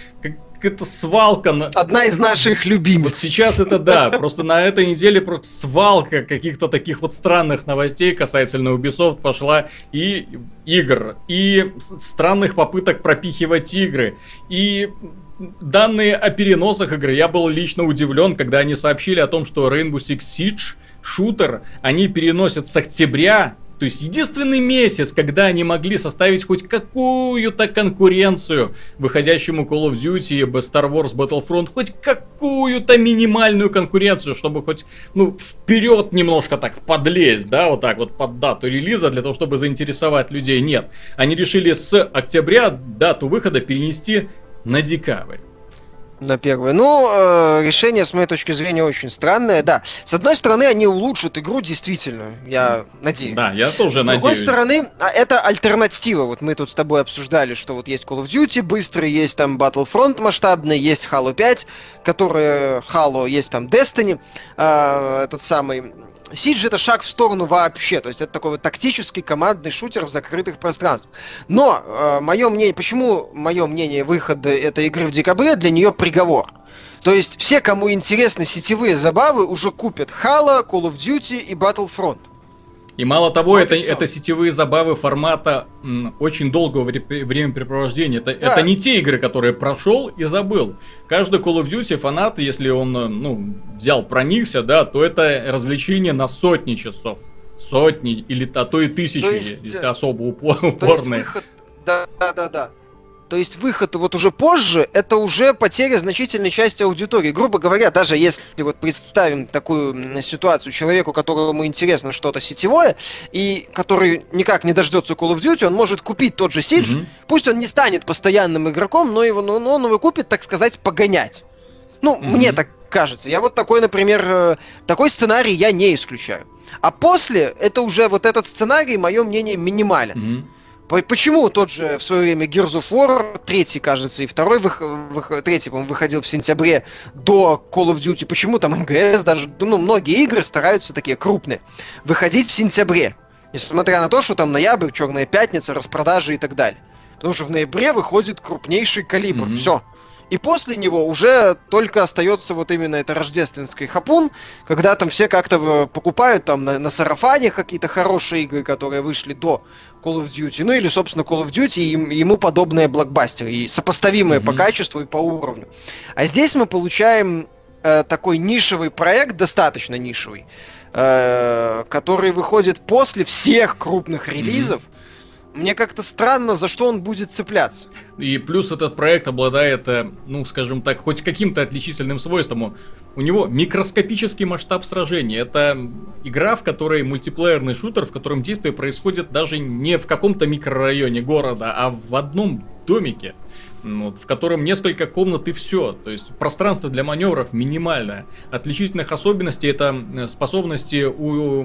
это свалка. Одна из наших любимых. Вот сейчас это да, просто на этой неделе просто свалка каких-то таких вот странных новостей касательно Ubisoft пошла и игр, и странных попыток пропихивать игры, и данные о переносах игры. Я был лично удивлен, когда они сообщили о том, что Rainbow Six Siege шутер они переносят с октября то есть единственный месяц, когда они могли составить хоть какую-то конкуренцию выходящему Call of Duty, Star Wars Battlefront, хоть какую-то минимальную конкуренцию, чтобы хоть, ну, вперед немножко так подлезть, да, вот так вот под дату релиза, для того, чтобы заинтересовать людей. Нет, они решили с октября дату выхода перенести на декабрь. На первое. Ну, э, решение, с моей точки зрения, очень странное. Да, с одной стороны, они улучшат игру, действительно, я надеюсь. Да, я тоже надеюсь. С другой стороны, а, это альтернатива. Вот мы тут с тобой обсуждали, что вот есть Call of Duty быстрый, есть там Battlefront масштабный, есть Halo 5, которые Halo, есть там Destiny, э, этот самый Сидж это шаг в сторону вообще, то есть это такой вот тактический командный шутер в закрытых пространствах. Но э, мое мнение, почему мое мнение выхода этой игры в декабре для нее приговор? То есть все, кому интересны сетевые забавы, уже купят Halo, Call of Duty и Battlefront. И мало того, вот это, это сетевые забавы формата м, очень долгого вре- времяпрепровождения. Это, да. это не те игры, которые прошел и забыл. Каждый Call of Duty фанат, если он ну, взял, проникся, да, то это развлечение на сотни часов. Сотни или а то и тысячи, то есть, если особо упорные. То есть выход... Да, да, да. То есть выход вот уже позже, это уже потеря значительной части аудитории. Грубо говоря, даже если вот представим такую ситуацию человеку, которому интересно что-то сетевое, и который никак не дождется Call of Duty, он может купить тот же Siege, mm-hmm. пусть он не станет постоянным игроком, но его, но, но он его купит, так сказать, погонять. Ну, mm-hmm. мне так кажется. Я вот такой, например, э, такой сценарий я не исключаю. А после, это уже вот этот сценарий, мое мнение, минимален. Mm-hmm. Почему тот же в свое время Gears of War, третий, кажется, и второй, вых, вых, третий, по-моему, выходил в сентябре до Call of Duty, почему там МГС даже, ну, многие игры стараются такие крупные, выходить в сентябре. Несмотря на то, что там ноябрь, Черная пятница, распродажи и так далее. Потому что в ноябре выходит крупнейший калибр. Mm-hmm. Все. И после него уже только остается вот именно это рождественский хапун, когда там все как-то э, покупают там на, на сарафане какие-то хорошие игры, которые вышли до Call of Duty, ну или, собственно, Call of Duty и ему подобные блокбастеры, и сопоставимые mm-hmm. по качеству и по уровню. А здесь мы получаем э, такой нишевый проект, достаточно нишевый, э, который выходит после всех крупных релизов, mm-hmm мне как-то странно, за что он будет цепляться. И плюс этот проект обладает, э, ну, скажем так, хоть каким-то отличительным свойством. У него микроскопический масштаб сражения. Это игра, в которой мультиплеерный шутер, в котором действие происходит даже не в каком-то микрорайоне города, а в одном домике вот, в котором несколько комнат и все. То есть пространство для маневров минимальное. Отличительных особенностей это э, способности у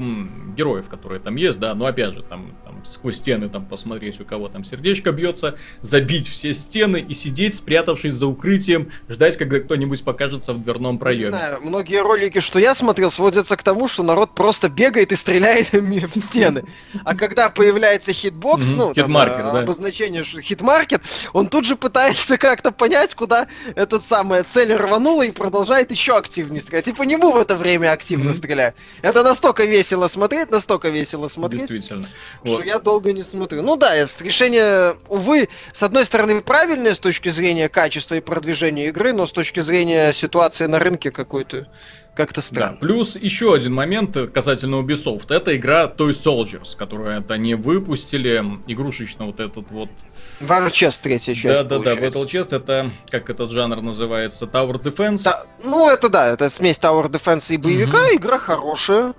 героев, которые там есть, да, но опять же, там, там сквозь стены там посмотреть, у кого там сердечко бьется, забить все стены и сидеть, спрятавшись за укрытием, ждать, когда кто-нибудь покажется в дверном проеме. Не знаю, многие ролики, что я смотрел, сводятся к тому, что народ просто бегает и стреляет в стены. А когда появляется hitbox, ну, hitmarker, э, обозначение hitmarker, он тут же пытается пытается как-то понять, куда этот самая цель рванула и продолжает еще активнее стрелять. И по нему в это время активно mm-hmm. стреляет. Это настолько весело смотреть, настолько весело смотреть. Действительно. Что вот. я долго не смотрю. Ну да, решение, увы, с одной стороны правильное с точки зрения качества и продвижения игры, но с точки зрения ситуации на рынке какой-то как-то странно. Да, плюс еще один момент касательно Ubisoft. Это игра Toy Soldiers, которую они выпустили. Игрушечно вот этот вот... War Chest третья часть, Да, да, да, Battle Chest это, как этот жанр называется, Tower Defense. Да, ну это да, это смесь Tower Defense и боевика, угу. игра хорошая.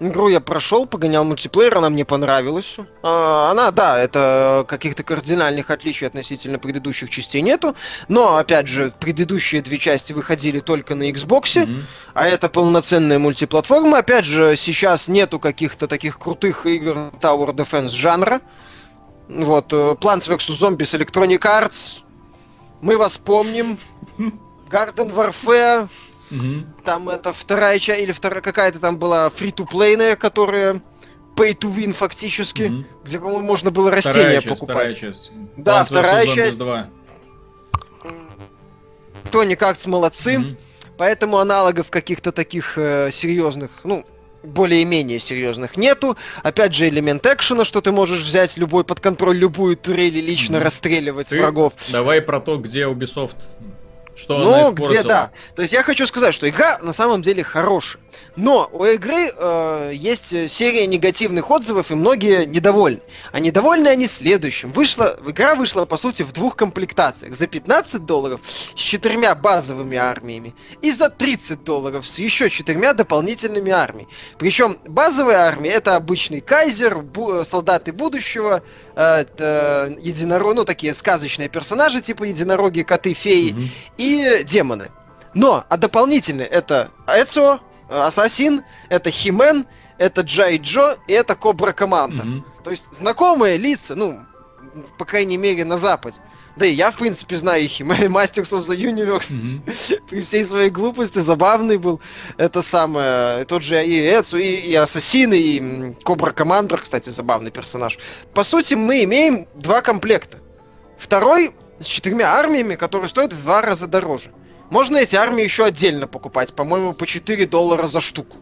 Игру я прошел, погонял мультиплеер, она мне понравилась. А, она, да, это каких-то кардинальных отличий относительно предыдущих частей нету. Но, опять же, предыдущие две части выходили только на Xbox, mm-hmm. а это полноценная мультиплатформа. Опять же, сейчас нету каких-то таких крутых игр Tower Defense жанра. Вот, э, Plants vs. Zombies Electronic Arts. Мы вас помним. Garden Warfare. Угу. Там это вторая часть, или вторая какая-то там была фри-то-плейная, которая pay to win фактически, угу. где, по-моему, можно было растения часть, покупать. Вторая часть. Да, Plants вторая часть. 2. Тони как молодцы. Угу. Поэтому аналогов каких-то таких э, серьезных, ну, более-менее серьезных нету. Опять же, элемент экшена, что ты можешь взять любой под контроль любую турель и лично mm-hmm. расстреливать ты врагов. Давай про то, где Ubisoft что ну, она где да. То есть я хочу сказать, что игра на самом деле хорошая. Но у игры э, есть серия негативных отзывов, и многие недовольны. А недовольны они следующим. Вышла, игра вышла, по сути, в двух комплектациях. За 15 долларов с четырьмя базовыми армиями. И за 30 долларов с еще четырьмя дополнительными армиями. Причем базовая армия это обычный кайзер, бу- солдаты будущего, э, э, единорог, ну такие сказочные персонажи, типа единороги, коты, феи mm-hmm. и демоны. Но, а дополнительно это Эцио, Ассасин, это Химен, это Джай Джо и это Кобра Команда. Mm-hmm. То есть знакомые лица, ну, по крайней мере, на Западе. Да и я, в принципе, знаю их. Masters of the Universe. Mm-hmm. При всей своей глупости забавный был. Это самое... Тот же и Эцу, и, и Ассасин, и Кобра Командер, кстати, забавный персонаж. По сути, мы имеем два комплекта. Второй с четырьмя армиями, которые стоят в два раза дороже. Можно эти армии еще отдельно покупать, по-моему, по 4 доллара за штуку.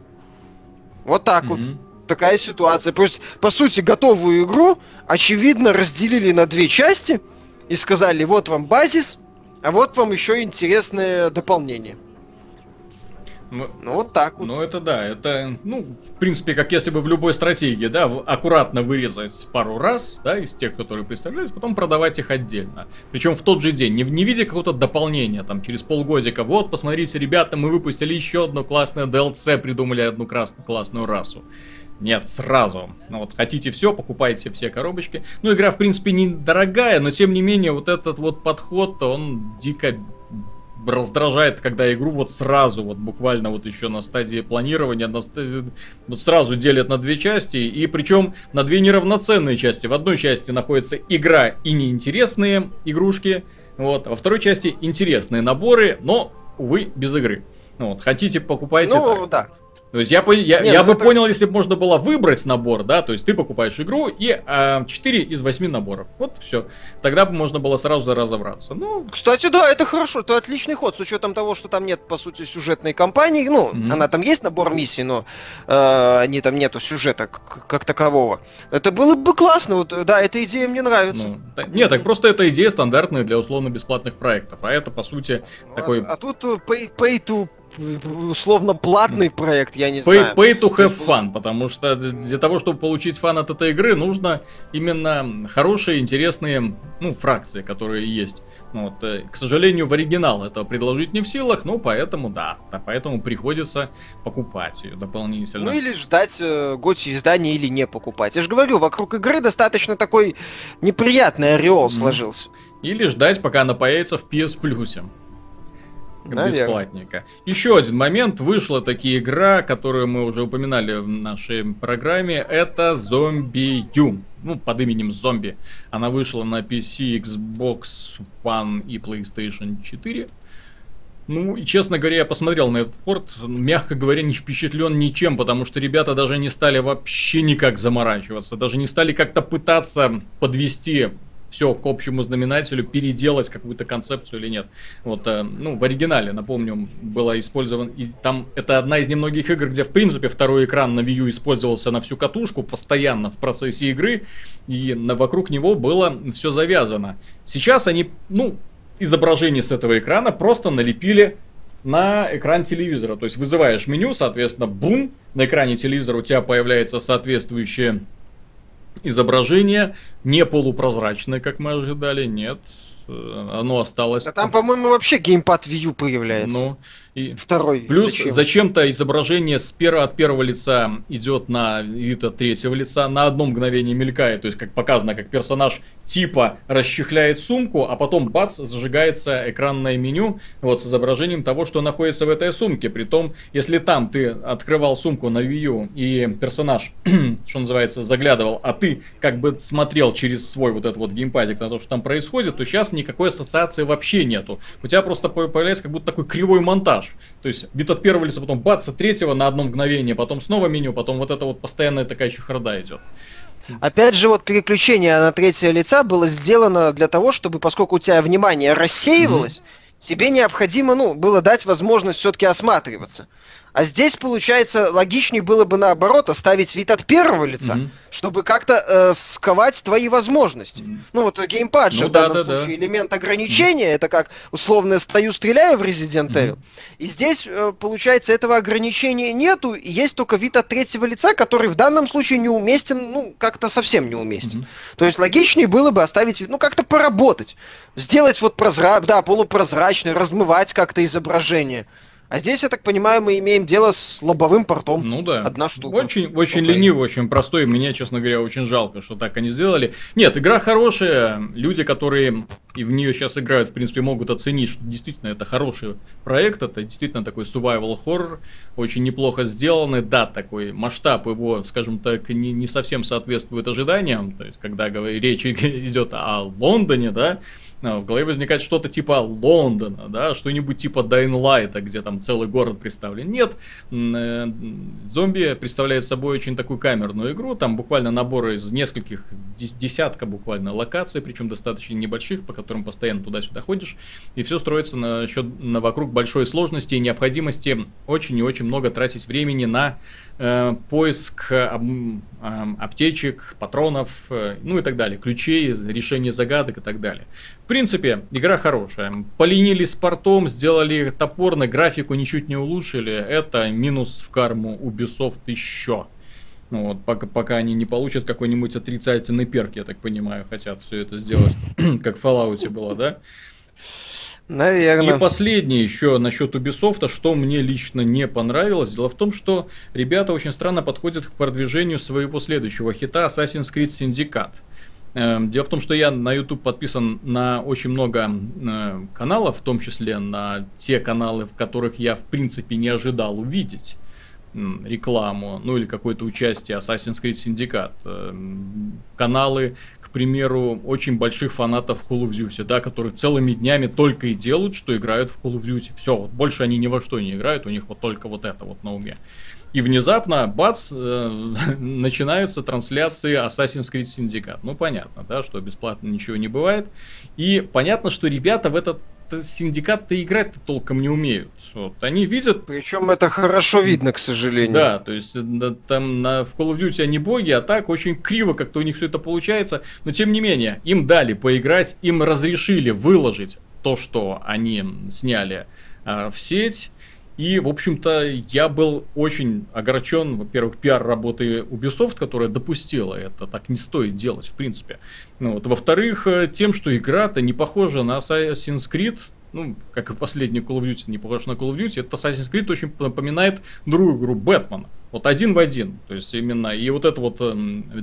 Вот так mm-hmm. вот. Такая ситуация. То есть, по сути, готовую игру, очевидно, разделили на две части и сказали, вот вам базис, а вот вам еще интересное дополнение. Ну, ну вот так вот. Ну это да, это, ну, в принципе, как если бы в любой стратегии, да, аккуратно вырезать пару раз, да, из тех, которые представлялись, потом продавать их отдельно. Причем в тот же день, не в, не виде какого-то дополнения, там, через полгодика. Вот, посмотрите, ребята, мы выпустили еще одно классное DLC, придумали одну красную классную расу. Нет, сразу. Ну вот, хотите все, покупайте все коробочки. Ну, игра, в принципе, недорогая, но тем не менее, вот этот вот подход, он дико раздражает, когда игру вот сразу, вот буквально вот еще на стадии планирования, на, вот сразу делят на две части, и причем на две неравноценные части. В одной части находится игра и неинтересные игрушки, вот, а во второй части интересные наборы, но, увы, без игры. Вот, хотите, покупайте. Ну, так. да. То есть я, я, Не, я ну бы это... понял, если бы можно было выбрать набор, да, то есть ты покупаешь игру и э, а, 4 из 8 наборов. Вот все. Тогда бы можно было сразу разобраться. Ну... Кстати, да, это хорошо, это отличный ход, с учетом того, что там нет, по сути, сюжетной кампании. Ну, mm-hmm. она там есть набор миссий, но э, они там нету сюжета как, как такового. Это было бы классно, вот, да, эта идея мне нравится. Ну, так, нет, так просто эта идея стандартная для условно-бесплатных проектов, а это, по сути, ну, такой... А, а тут pay, pay to условно платный проект, я не pay, знаю. Pay to have fun, потому что для того, чтобы получить фан от этой игры, нужно именно хорошие, интересные, ну, фракции, которые есть. Вот, э, к сожалению, в оригинал этого предложить не в силах, ну, поэтому, да, да поэтому приходится покупать ее дополнительно. Ну, или ждать э, год издания, или не покупать. Я же говорю, вокруг игры достаточно такой неприятный ореол mm-hmm. сложился. Или ждать, пока она появится в PS Plus. Бесплатненько. Еще один момент. Вышла такие игра, которую мы уже упоминали в нашей программе. Это Zombie U. Ну, под именем Зомби. Она вышла на PC, Xbox One и PlayStation 4. Ну, и честно говоря, я посмотрел на этот порт, мягко говоря, не впечатлен ничем, потому что ребята даже не стали вообще никак заморачиваться, даже не стали как-то пытаться подвести все к общему знаменателю, переделать какую-то концепцию или нет. Вот, э, ну, в оригинале, напомню, было использован, и там это одна из немногих игр, где, в принципе, второй экран на Wii U использовался на всю катушку, постоянно в процессе игры, и на, вокруг него было все завязано. Сейчас они, ну, изображение с этого экрана просто налепили на экран телевизора. То есть вызываешь меню, соответственно, бум, на экране телевизора у тебя появляется соответствующее изображение не полупрозрачное, как мы ожидали, нет. Э, оно осталось. А там, по-моему, вообще геймпад Wii U появляется. Ну, и Второй. Плюс зачем? зачем-то изображение с первого, от первого лица идет на вид от третьего лица, на одно мгновение мелькает, то есть как показано, как персонаж типа расчехляет сумку, а потом бац, зажигается экранное меню вот с изображением того, что находится в этой сумке. Притом, если там ты открывал сумку на Wii U и персонаж, что называется, заглядывал, а ты как бы смотрел через свой вот этот вот геймпадик на то, что там происходит, то сейчас никакой ассоциации вообще нету. У тебя просто появляется как будто такой кривой монтаж персонаж. То есть вид от первого лица, потом бац, от третьего на одно мгновение, потом снова меню, потом вот это вот постоянная такая чехарда идет. Опять же, вот переключение на третье лица было сделано для того, чтобы, поскольку у тебя внимание рассеивалось, mm-hmm. тебе необходимо, ну, было дать возможность все-таки осматриваться. А здесь, получается, логичнее было бы наоборот оставить вид от первого лица, mm-hmm. чтобы как-то э, сковать твои возможности. Mm-hmm. Ну вот геймпад же ну, в да, данном да, случае да. элемент ограничения, mm-hmm. это как условно стою, стреляю в Resident Evil. Mm-hmm. И здесь, э, получается, этого ограничения нету, и есть только вид от третьего лица, который в данном случае неуместен, ну, как-то совсем неуместен. Mm-hmm. То есть логичнее было бы оставить вид, ну, как-то поработать. Сделать вот прозра... да, полупрозрачный, размывать как-то изображение. А здесь, я так понимаю, мы имеем дело с лобовым портом. Ну да. Одна штука. Очень, очень ленивый, очень простой. Мне, честно говоря, очень жалко, что так они сделали. Нет, игра хорошая. Люди, которые и в нее сейчас играют, в принципе, могут оценить, что действительно это хороший проект. Это действительно такой survival horror. Очень неплохо сделанный. Да, такой масштаб его, скажем так, не, не совсем соответствует ожиданиям. То есть, когда речь идет о Лондоне, да, в голове возникает что-то типа Лондона, да, что-нибудь типа Light, где там целый город представлен. Нет, э, зомби представляет собой очень такую камерную игру, там буквально набор из нескольких, десятка буквально локаций, причем достаточно небольших, по которым постоянно туда-сюда ходишь, и все строится на счет на вокруг большой сложности и необходимости очень и очень много тратить времени на э, поиск аптечек, патронов, э, ну и так далее, ключей, решение загадок и так далее. В принципе, игра хорошая. Поленили с портом, сделали топорно, графику ничуть не улучшили. Это минус в карму Ubisoft еще. Ну вот, пока, пока они не получат какой-нибудь отрицательный перк, я так понимаю, хотят все это сделать, как в Fallout было, да? Наверное. И последнее еще насчет Ubisoft, что мне лично не понравилось. Дело в том, что ребята очень странно подходят к продвижению своего следующего хита Assassin's Creed Syndicate. Эм, дело в том, что я на YouTube подписан на очень много э, каналов, в том числе на те каналы, в которых я в принципе не ожидал увидеть рекламу, ну или какое-то участие Assassin's Creed Syndicate. Эм, каналы, к примеру, очень больших фанатов Call of Duty, да, которые целыми днями только и делают, что играют в Call of Duty. Все, вот больше они ни во что не играют, у них вот только вот это вот на уме. И внезапно, бац, э, начинаются трансляции Assassin's Creed Syndicate. Ну, понятно, да, что бесплатно ничего не бывает. И понятно, что ребята в этот синдикат-то играть-то толком не умеют. Вот. Они видят... Причем это хорошо видно, к сожалению. Да, то есть да, там на, в Call of Duty они боги, а так очень криво как-то у них все это получается. Но тем не менее, им дали поиграть, им разрешили выложить то, что они сняли э, в сеть. И, в общем-то, я был очень огорчен, во-первых, пиар работы Ubisoft, которая допустила это. Так не стоит делать, в принципе. Ну, вот. Во-вторых, э, тем, что игра-то не похожа на Assassin's Creed, ну, как и последний Call of Duty, не похож на Call of Duty, это Assassin's Creed очень напоминает другую игру Бэтмена. Вот один в один. То есть именно. И вот это вот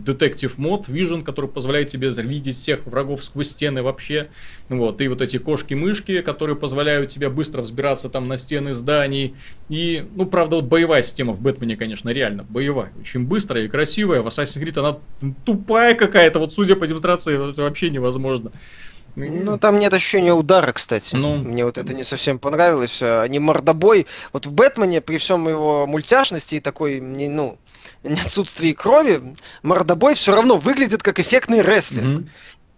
детектив мод, Vision, который позволяет тебе видеть всех врагов сквозь стены вообще. Вот. И вот эти кошки-мышки, которые позволяют тебе быстро взбираться там на стены зданий. И, ну, правда, вот боевая система в Бэтмене, конечно, реально боевая. Очень быстрая и красивая. В Assassin's Creed она тупая какая-то. Вот судя по демонстрации, вообще невозможно. Ну, там нет ощущения удара, кстати. Ну. Мне вот это не совсем понравилось. А, не мордобой. Вот в Бэтмене, при всем его мультяшности и такой, ну, отсутствии крови, мордобой все равно выглядит как эффектный рестлер. Mm-hmm.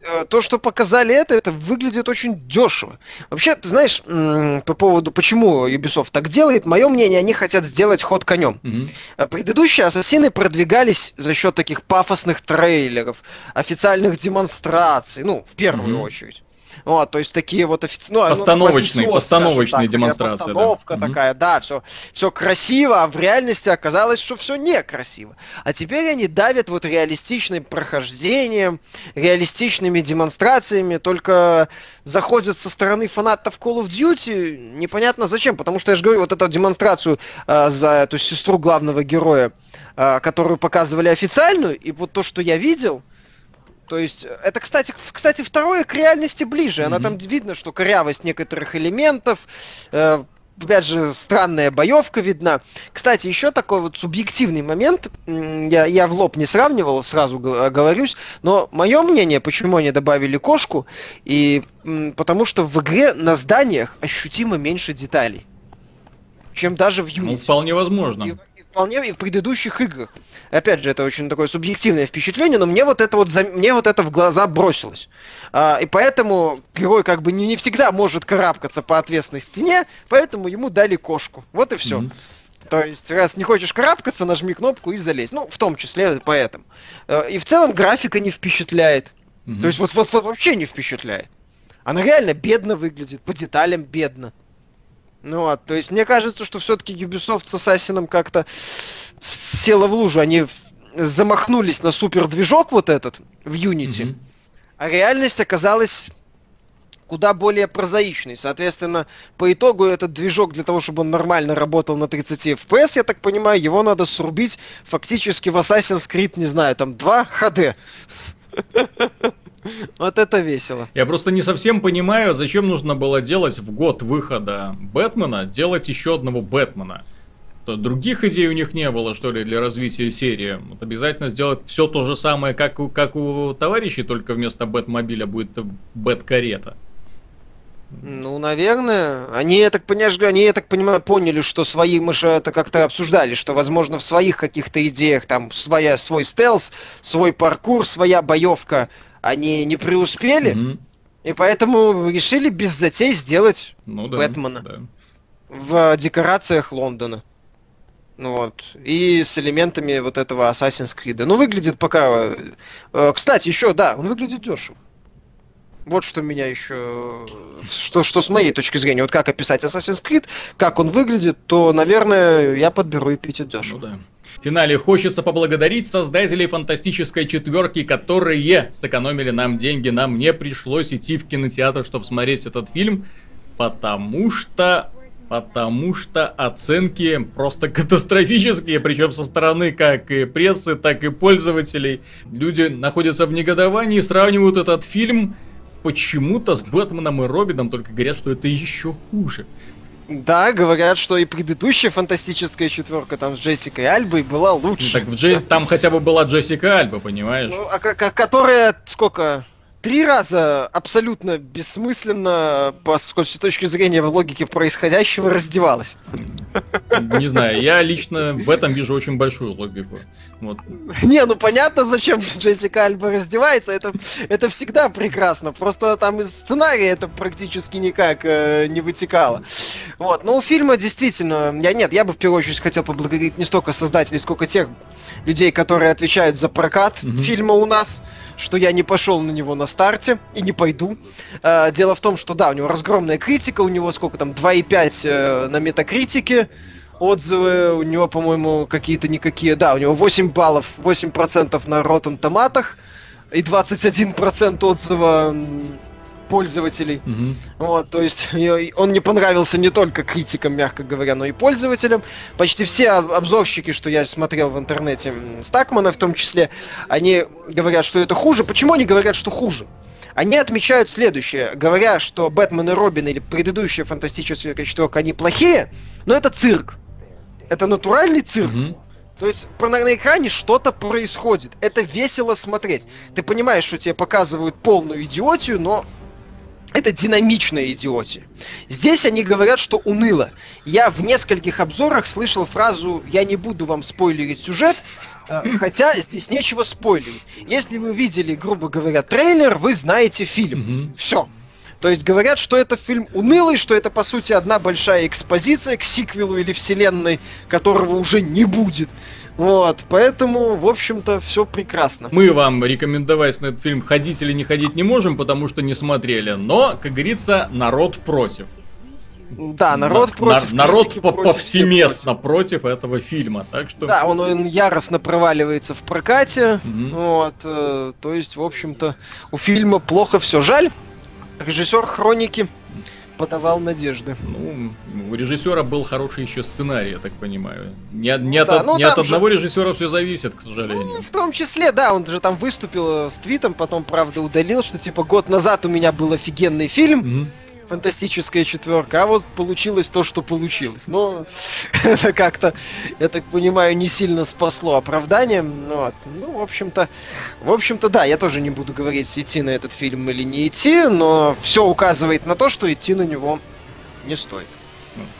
Э, то, что показали это, это выглядит очень дешево. Вообще, ты знаешь, по поводу, почему Ubisoft так делает, мое мнение, они хотят сделать ход конем. Mm-hmm. Предыдущие ассасины продвигались за счет таких пафосных трейлеров, официальных демонстраций, ну, в первую mm-hmm. очередь. Вот, то есть такие вот офици... ну, постановочные, ну, постановочные так, демонстрации. Постановка да. такая, да, все, все красиво, а в реальности оказалось, что все некрасиво. А теперь они давят вот реалистичным прохождением, реалистичными демонстрациями, только заходят со стороны фанатов Call of Duty, непонятно зачем, потому что я же говорю, вот эту демонстрацию э, за эту сестру главного героя, э, которую показывали официальную, и вот то, что я видел, то есть, это, кстати, кстати, второе к реальности ближе. Mm-hmm. Она там видно, что корявость некоторых элементов, э, опять же, странная боевка видна. Кстати, еще такой вот субъективный момент, я, я в лоб не сравнивал, сразу говорюсь, но мое мнение, почему они добавили кошку, и потому что в игре на зданиях ощутимо меньше деталей, чем даже в Unity. Ну, вполне возможно. Вполне и в предыдущих играх. Опять же, это очень такое субъективное впечатление, но мне вот это вот, за... мне вот это в глаза бросилось. А, и поэтому герой как бы не, не всегда может карабкаться по ответственной стене, поэтому ему дали кошку. Вот и все. Mm-hmm. То есть, раз не хочешь карабкаться, нажми кнопку и залезь. Ну, в том числе поэтому. Э, и в целом графика не впечатляет. Mm-hmm. То есть, вот, вот, вот вообще не впечатляет. Она реально бедно выглядит, по деталям бедно. Ну вот, то есть мне кажется, что все-таки Ubisoft с Assassin как-то села в лужу. Они замахнулись на супер движок вот этот в Unity, mm-hmm. а реальность оказалась куда более прозаичной. Соответственно, по итогу этот движок для того, чтобы он нормально работал на 30 FPS, я так понимаю, его надо срубить фактически в Assassin's Creed, не знаю, там 2 HD. Вот это весело. Я просто не совсем понимаю, зачем нужно было делать в год выхода Бэтмена, делать еще одного Бэтмена. Других идей у них не было, что ли, для развития серии. Вот обязательно сделать все то же самое, как у, как у товарищей, только вместо Бэтмобиля будет Бэткарета. Ну, наверное. Они, я так понимаю, они, я так понимаю, поняли, что свои, мы же это как-то обсуждали, что, возможно, в своих каких-то идеях, там, своя, свой стелс, свой паркур, своя боевка, они не преуспели, mm-hmm. и поэтому решили без затей сделать ну, да, Бэтмена да. в декорациях Лондона. Ну вот. И с элементами вот этого Assassin's Creed. Ну, выглядит пока... Э, кстати, еще, да, он выглядит дешево. Вот что меня еще... Что, что с моей точки зрения, вот как описать Assassin's Creed, как он выглядит, то, наверное, я подберу и пить дешево. Ну, да. В финале хочется поблагодарить создателей фантастической четверки, которые сэкономили нам деньги. Нам не пришлось идти в кинотеатр, чтобы смотреть этот фильм, потому что Потому что оценки просто катастрофические, причем со стороны как и прессы, так и пользователей. Люди находятся в негодовании, сравнивают этот фильм почему-то с Бэтменом и Робином, только говорят, что это еще хуже. Да, говорят, что и предыдущая фантастическая четверка там с Джессикой Альбой была лучше. Так в Дже... там хотя бы была Джессика Альба, понимаешь? Ну, а, а которая сколько? три раза абсолютно бессмысленно, по, с точки зрения логики происходящего, раздевалась. Не знаю, я лично в этом вижу очень большую логику. Вот. Не, ну понятно, зачем Джессика Альба раздевается, это, это всегда прекрасно. Просто там из сценария это практически никак э, не вытекало. Вот, но у фильма действительно, я нет, я бы в первую очередь хотел поблагодарить не столько создателей, сколько тех людей, которые отвечают за прокат mm-hmm. фильма у нас. Что я не пошел на него на старте и не пойду. Э, дело в том, что да, у него разгромная критика, у него сколько там, 2,5 э, на метакритике, отзывы, у него, по-моему, какие-то никакие, да, у него 8 баллов, 8% на Rotten томатах и 21% отзыва пользователей. Мгм. Вот, то есть он не понравился не только критикам, мягко говоря, но и пользователям. Почти все об- обзорщики, что я смотрел в интернете, Стакмана в том числе, они говорят, что это хуже. Почему они говорят, что хуже? Они отмечают следующее, говоря, что Бэтмен и Робин или предыдущая фантастическая четверка, они плохие, но это цирк. Это натуральный цирк. Мгм. То есть на экране что-то происходит. Это весело смотреть. Ты понимаешь, что тебе показывают полную идиотию, но это динамичная идиотия. Здесь они говорят, что уныло. Я в нескольких обзорах слышал фразу «я не буду вам спойлерить сюжет», э, хотя здесь нечего спойлерить. Если вы видели, грубо говоря, трейлер, вы знаете фильм. Мгм. Все. То есть говорят, что это фильм унылый, что это по сути одна большая экспозиция к сиквелу или вселенной, которого уже не будет. Вот, поэтому, в общем-то, все прекрасно. Мы вам рекомендовать на этот фильм ходить или не ходить не можем, потому что не смотрели. Но, как говорится, народ против. Да, народ На- против. на- народ по- против, все повсеместно против этого фильма. Так что. против. Да, он, он яростно проваливается в прокате. Мгм. Вот, э, то есть, в общем-то, у фильма плохо все. Жаль, режиссер Хроники подавал надежды. Ну, у режиссера был хороший еще сценарий, я так понимаю. Не, от- не от, Да, ну не от там же- одного режиссера все зависит, к Ну, сожалению. в том числе, да, он же там выступил э, с твитом, потом, правда, удалил, что типа год назад у меня был офигенный фильм, Мгм. фантастическая четверка, а вот получилось то, что получилось. Но это как-то, я так понимаю, не сильно спасло оправдание. Ну, вот. ну, в общем-то, в общем-то, да, я тоже не буду говорить, идти на этот фильм или не идти, но все указывает на то, что идти на него не стоит.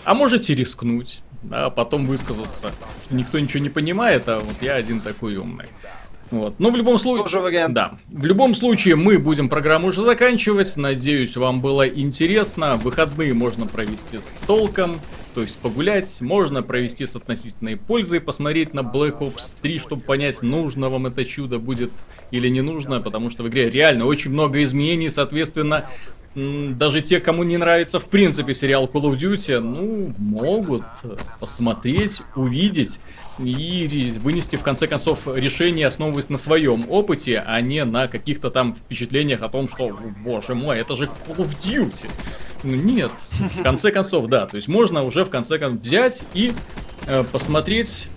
А можете рискнуть, а потом высказаться. Никто ничего не понимает, а вот я один такой умный. Вот. Но в любом случае... Тоже вариант. Да. В любом случае, мы будем программу уже заканчивать. Надеюсь, вам было интересно. Выходные можно провести с толком, то есть погулять. Можно провести с относительной пользой, посмотреть на Black Ops 3, чтобы понять, нужно вам это чудо будет или не нужно, потому что в игре реально очень много изменений, соответственно, даже те, кому не нравится в принципе сериал Call of Duty, ну, могут посмотреть, увидеть и вынести в конце концов решение, основываясь на своем опыте, а не на каких-то там впечатлениях о том, что, «О, боже мой, это же Call of Duty. Ну нет, в конце концов, да, то есть можно уже в конце концов взять и э, посмотреть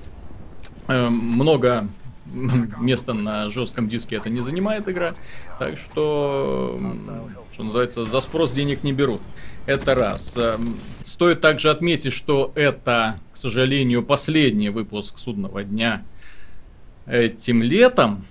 э, много места на жестком диске это не занимает игра, так что, что называется, за спрос денег не берут. Это раз. Эм, Стоит также отметить, что это, к сожалению, последний выпуск судного дня этим летом.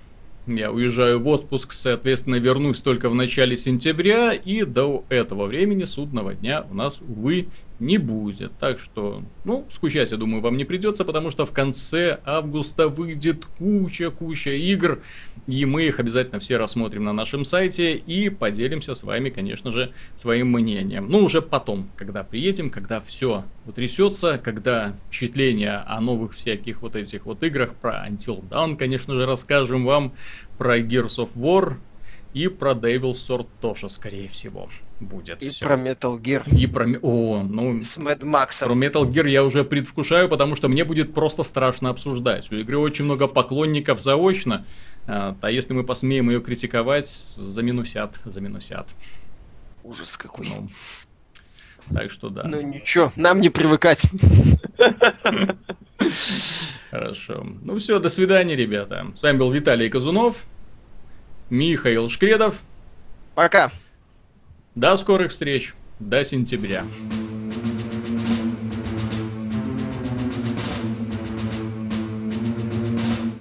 Я уезжаю в отпуск, соответственно, вернусь только в начале сентября, и до этого времени судного дня у нас, увы, не будет. Так что, ну, скучать, я думаю, вам не придется, потому что в конце августа выйдет куча-куча игр, и мы их обязательно все рассмотрим на нашем сайте и поделимся с вами, конечно же, своим мнением. Ну, уже потом, когда приедем, когда все утрясется, когда впечатления о новых всяких вот этих вот играх, про Until Dawn, конечно же, расскажем вам, про Gears of War и про Devil's Sword тоже, скорее всего, будет И всё. про Metal Gear И про... О, ну... с Мэд Про Максом. Metal Gear я уже предвкушаю, потому что мне будет просто страшно обсуждать. У игры очень много поклонников заочно, а а если мы посмеем ее критиковать, заминусят, заминусят. Ужас какой. Ну, так что да, Ну ничего, нам не привыкать. хорошо. Ну все, до свидания, ребята. С вами был Виталий Казунов, Михаил Шкредов. Пока. До скорых встреч, до сентября.